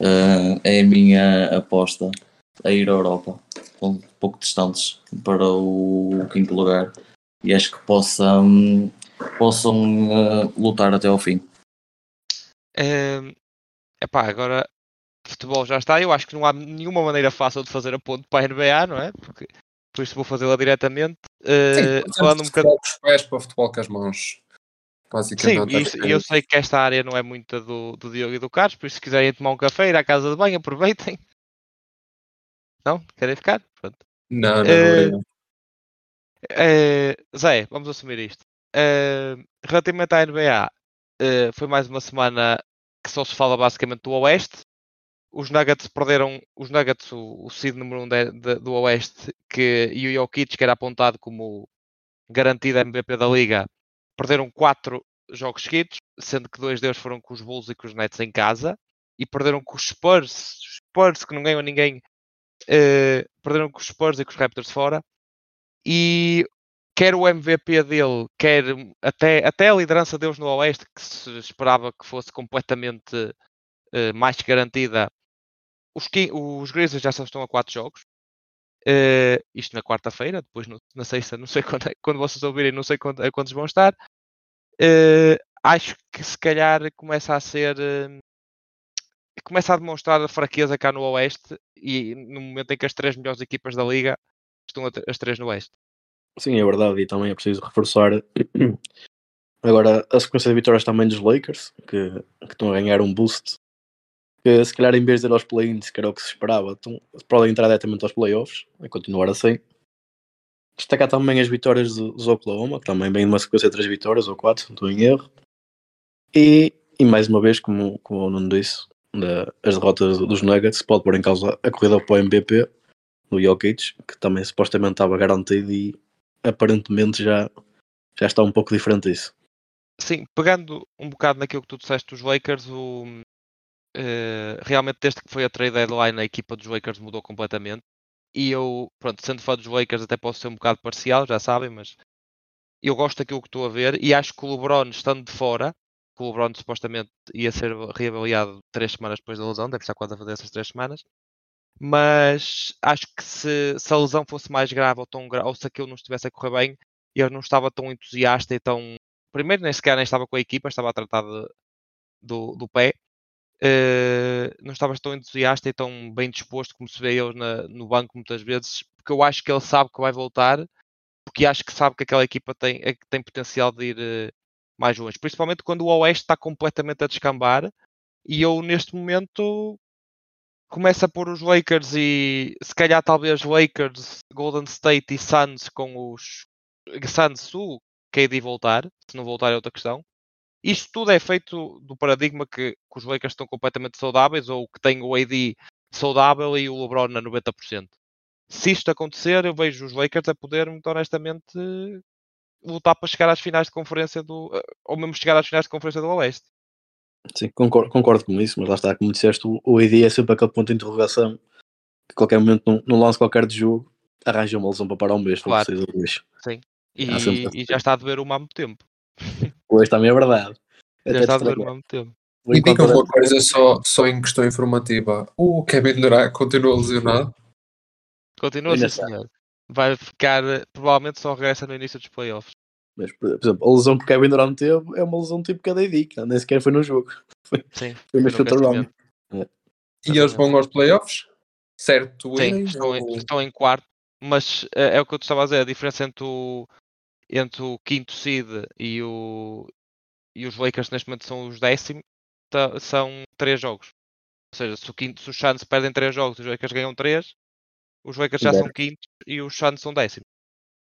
Eh, é a minha aposta a ir à Europa um pouco distantes para o quinto lugar e acho que possam, possam eh, lutar até ao fim. É epá, agora futebol já está. Eu acho que não há nenhuma maneira fácil de fazer a ponte para a NBA, não é? Porque, por isso vou fazê-la diretamente. Sim, falando um bocadinho. os pés para futebol com as mãos. Sim, Basicamente. acho isso- eu sei que esta área não é muita do, do Diogo e do Carlos, por isso se quiserem tomar um café, ir à casa de banho, aproveitem. Não? Querem ficar? Pronto. Não, não, Eh, obrigado. Eh, Zé, vamos assumir isto. Eh, relativamente à NBA, foi mais uma semana que só se fala basicamente do Oeste. Os Nuggets perderam, os Nuggets, o, o seed número 1 um do Oeste, que, e o Jokic, que era apontado como garantido MVP da Liga, perderam quatro jogos seguidos, sendo que dois deles foram com os Bulls e com os Nets em casa, e perderam com os Spurs, Spurs que não ganham ninguém, eh, perderam com os Spurs e com os Raptors fora, e quer o MVP dele, quer até, até a liderança deles no Oeste, que se esperava que fosse completamente eh, mais garantida, os, os Grizzlies já estão a 4 jogos. Eh, isto na quarta-feira, depois no- na sexta, não sei [LAUGHS] quando, é- quando vocês ouvirem, não sei quando, a quantos vão estar. Eh, acho que se calhar começa a ser. eh, começa a demonstrar a fraqueza cá no Oeste e no momento em que as três melhores equipas da Liga estão as três no Oeste. Sim, é verdade, e também é preciso reforçar [CLEARS THROAT] agora a sequência de vitórias também dos Lakers, que, que estão a ganhar um boost. Se calhar em vez de ir aos play-ins, que era o que se esperava, estão, podem entrar diretamente aos playoffs e continuar assim. Destacar também as vitórias do- dos Oklahoma, que também vem de uma sequência de três vitórias ou quatro, não estou em erro. E, e mais uma vez, como, como o Nuno disse, da- as derrotas dos Nuggets pode pôr em causa a corrida para o MVP do Jokic, que também supostamente estava garantido e aparentemente já, já está um pouco diferente disso. Sim, pegando um bocado naquilo que tu disseste dos Lakers, o, eh, realmente desde que foi a trade deadline a equipa dos Lakers mudou completamente. E eu, pronto, sendo fã dos Lakers até posso ser um bocado parcial, já sabem, mas eu gosto daquilo que estou a ver e acho que o LeBron estando de fora, que o LeBron supostamente ia ser reavaliado três semanas depois da lesão, deve estar quase a fazer essas três semanas. Mas acho que se, se a lesão fosse mais grave ou, tão ou se aquilo não estivesse a correr bem, eu não estava tão entusiasta e tão primeiro nem sequer nem estava com a equipa, estava a tratar de- do, do pé. Eh, não estava tão entusiasta e tão bem disposto como se vê ele na- no banco muitas vezes, porque eu acho que ele sabe que vai voltar, porque acho que sabe que aquela equipa tem, é tem potencial de ir eh, mais longe, principalmente quando o Oeste está completamente a descambar e eu neste momento começo a pôr os Lakers e se calhar talvez Lakers, Golden State e Suns com os Suns, o KD voltar, se não voltar é outra questão. Isto tudo é feito do paradigma que, que os Lakers estão completamente saudáveis ou que têm o AD saudável e o LeBron a 90%. Se isto acontecer, eu vejo os Lakers a poder, muito honestamente, lutar para chegar às finais de conferência do. ou mesmo chegar às finais de conferência do Oeste. Sim, concordo, concordo com isso, mas lá está, como disseste, o, o ID é sempre aquele ponto de interrogação que a qualquer momento, num, num lance qualquer de jogo, arranja uma lesão para parar um mês, Claro. ou dois. Sim. E, e já está a doer uma há muito tempo. Hoje também é verdade. Já está a há muito tempo. E diga uma coisa só, só em questão informativa. O Kevin Durant continua lesionado? Continua está. senhor. Vai ficar, eh, provavelmente só regressa no início dos playoffs. Mas, por exemplo, a lesão que o Kevin Durant teve é uma lesão tipo KDD, que nem sequer foi no jogo. [LAUGHS] Sim. Foi no no shoot around. aquecimento. E eles vão aos playoffs? Certo, Sim, estão, em, estão em quarto, mas eh, é o que eu te estava a dizer, a diferença entre o, entre o quinto seed e, o, e os Lakers neste momento são os décimos, tá- são três jogos. Ou seja, se, o quinto, se os Suns perdem três jogos e os Lakers ganham três, os Lakers já são Exato. quintos e os Suns são décimos.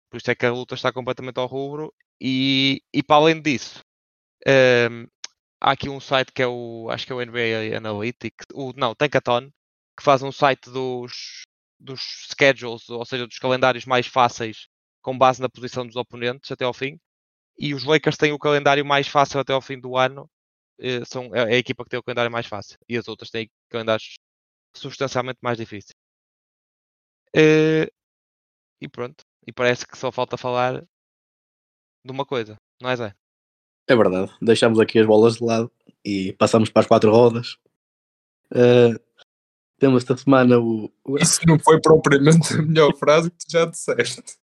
Por isso é que a luta está completamente ao rubro. E, e para além disso, ehm, há aqui um site que é o, acho que é o NBA Analytics, o, não, Tankathon, que faz um site dos, dos schedules, ou seja, dos calendários mais fáceis com base na posição dos oponentes até ao fim. E os Lakers têm o calendário mais fácil até ao fim do ano. eh, São, é a equipa que tem o calendário mais fácil. E as outras têm calendários substancialmente mais difíceis. Eh, E pronto. E parece que só falta falar de uma coisa, não é Zé? É verdade. Deixamos aqui as bolas de lado e passamos para as quatro rodas. Eh, temos esta semana o, o- Isso não foi propriamente a melhor frase que tu já disseste.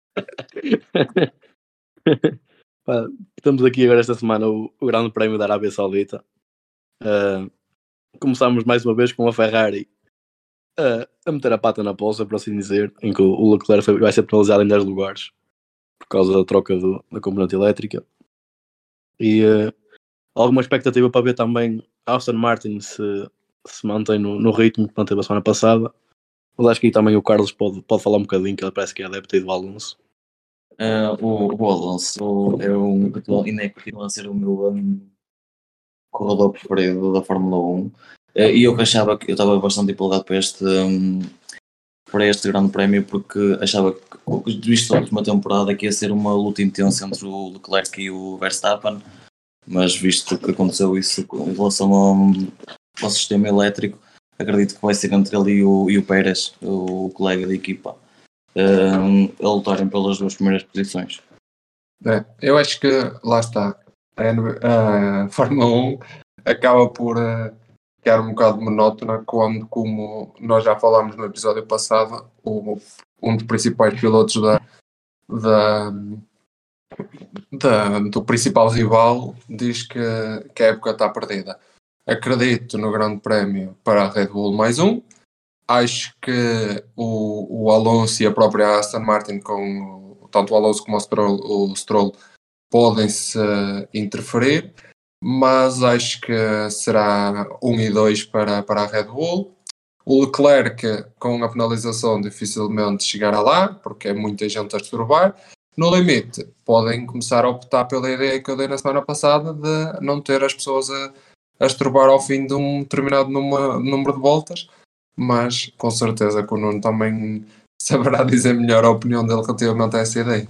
Pá, temos aqui agora esta semana o, o Grande Prémio da Arábia Saudita. Eh, começamos mais uma vez com a Ferrari eh, a meter a pata na poça, por assim dizer, em que o, Leclerc vai ser penalizado em 10 lugares por causa da troca do- da componente elétrica. E eh, alguma expectativa para ver também Aston Martin se, se mantém no, no ritmo que manteve a semana passada. Mas acho que aí também o Carlos pode, pode falar um bocadinho, que ele parece que é adepto aí do Alonso. Eh, o, o Alonso é um, ainda é continua a ser o meu um, corredor preferido da Fórmula 1 Eh, e eu achava que eu estava bastante empolgado para este um, para este grande prémio porque achava que visto a última temporada que ia ser uma luta intensa entre o Leclerc e o Verstappen mas visto que aconteceu isso em relação ao, ao sistema elétrico acredito que vai ser entre ele e o, e o Pérez o colega de equipa a lutarem pelas duas primeiras posições. É, eu acho que lá está. A, a Fórmula 1 acaba por eh, ficar um bocado monótona quando, como nós já falámos no episódio passado, o, um dos principais pilotos da, da, da- do principal rival diz que, que a época está perdida. Acredito no Grande Prémio para a Red Bull mais um. Acho que o, o Alonso e a própria Aston Martin, com tanto o Alonso como o Stroll, o Stroll podem se interferir, mas acho que será 1 e 2 para, para a Red Bull. O Leclerc, com a penalização, dificilmente chegará lá, porque é muita gente a disturbar. No limite, podem começar a optar pela ideia que eu dei na semana passada de não ter as pessoas a, a esturbar ao fim de um determinado número de voltas, mas com certeza que o Nuno também [LAUGHS] saberá dizer melhor a opinião dele relativamente a essa ideia.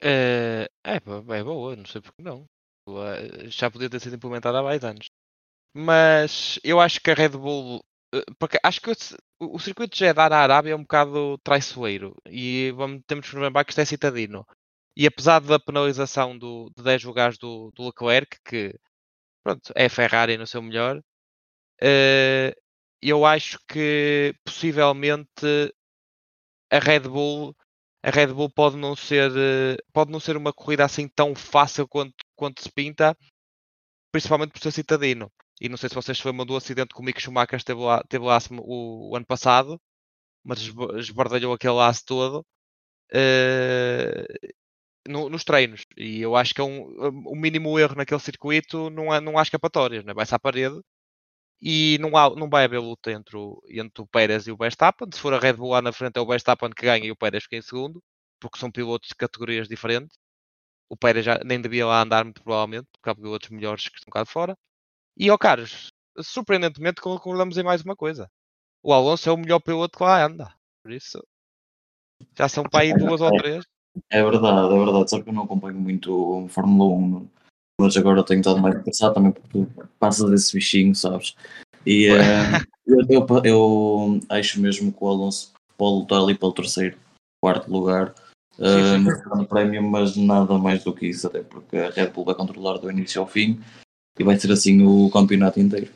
É, é, é boa, não sei porque não. Eh, Já podia ter sido implementada há mais anos. Mas eu acho que a Red Bull. eh, Porque acho que o, o circuito de Jeddah na Arábia é um bocado traiçoeiro. E vamos, temos que lembrar que isto é citadino. E apesar da penalização do, de 10 lugares do, do Leclerc, que pronto, é Ferrari no seu melhor, eh, eu acho que possivelmente a Red Bull a Red Bull pode não ser eh, pode não ser uma corrida assim tão fácil quanto, quanto se pinta, principalmente por ser citadino. E não sei se vocês se lembram do acidente que o Mick Schumacher esteve lá, teve lá o, o ano passado, mas esba- esbardalhou aquele laço todo eh, no- nos treinos. E eu acho que é um, o mínimo erro naquele circuito não, há, não há escapatórias, né? vai-se à parede e não, há, não vai haver luta entre o, entre o Pérez e o Verstappen. Se for a Red Bull lá na frente, é o Verstappen que ganha e o Pérez fica em segundo, porque são pilotos de categorias diferentes. O Pérez já nem devia lá andar, muito provavelmente, porque há pilotos melhores que estão cá de fora. E, ó caros, surpreendentemente concordamos em mais uma coisa. O Alonso é o melhor piloto que lá anda. Por isso, já são para aí duas ou três. É verdade, é verdade, só que eu não acompanho muito Fórmula 1, mas agora tenho estado mais interessado também porque tu passas desse bichinho, sabes? E eh, eu, eu, eu acho mesmo que o Alonso pode lutar ali para o terceiro, quarto lugar Sim, sim. no Grande Prémio, mas nada mais do que isso, até porque a Red Bull vai controlar do início ao fim e vai ser assim o campeonato inteiro.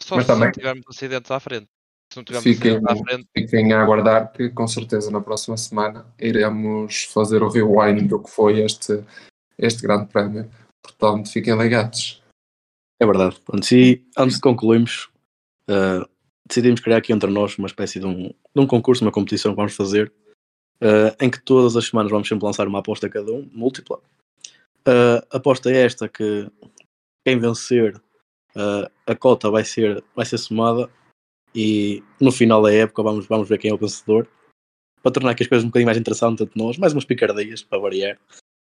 Só Mas se também- tivermos acidentes à frente. Se não tivermos Fiquem, acidentes à frente, fiquem a aguardar que com certeza na próxima semana iremos fazer o rewind do que foi este, este grande prémio. Portanto, fiquem ligados. É verdade. Pronto, e antes de concluirmos, eh, decidimos criar aqui entre nós uma espécie de um, de um concurso, uma competição que vamos fazer, eh, em que todas as semanas vamos sempre lançar uma aposta a cada um, múltipla. A aposta é esta que quem vencer eh, a cota vai ser, vai ser somada e no final da época vamos, vamos ver quem é o vencedor para tornar aqui as coisas um bocadinho mais interessantes entre nós, mais umas picardias para variar.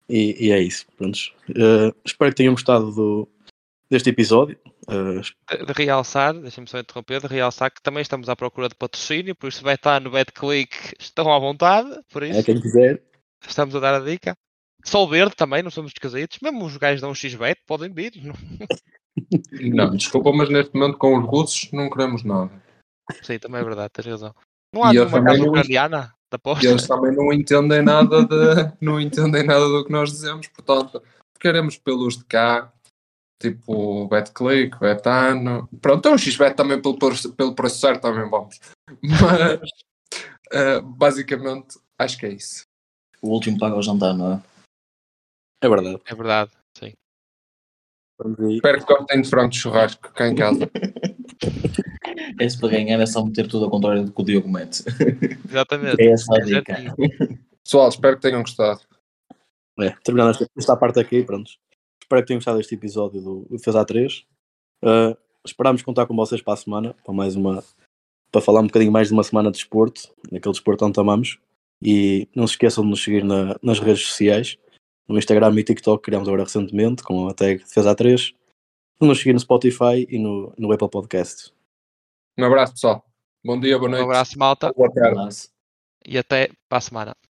E, e é isso. Prontos. Eh, espero que tenham gostado do, deste episódio. Eh, de, de realçar, deixem-me só interromper, de realçar que também estamos à procura de patrocínio, por isso vai estar no BetClick, estão à vontade, por isso é quem quiser. estamos a dar a dica. Sol verde também, não somos esquisitos, mesmo os gajos dão um X-Bet, podem vir. não- [LAUGHS] Não, desculpa, mas neste momento com os russos não queremos nada. Sim, também é verdade, tens razão. Não há E nenhuma casa ucraniana da E eles também não entendem nada de, [LAUGHS] não entendem nada do que nós dizemos, portanto, ficaremos pelos de cá, tipo BetClick, Betano. Pronto, então o XBet também pelo, preço- pelo preço certo também vamos. Mas eh, basicamente acho que é isso. O último paga ao jantar, não é? É verdade. É verdade, sim. Espero que gostem de frango de churrasco cá em casa. [LAUGHS] Esse para ganhar é só meter tudo ao contrário do que o Diogo mete. Exatamente. É essa a dica. Pessoal, espero que tenham gostado. É, terminando esta, esta parte aqui, pronto. Espero que tenham gostado deste episódio do do Defesa A3. Uh, esperamos contar com vocês para a semana, para mais uma para falar um bocadinho mais de uma semana de desporto, naquele desporto onde amamos. E não se esqueçam de nos seguir na- nas redes sociais, no Instagram e TikTok, que criamos agora recentemente, com a tag Defesa A3. De nos seguir no Spotify e no, no Apple Podcast. Um abraço, pessoal. Bom dia, boa Um noite. abraço, malta, Boa tarde. Abraço. e até para a semana.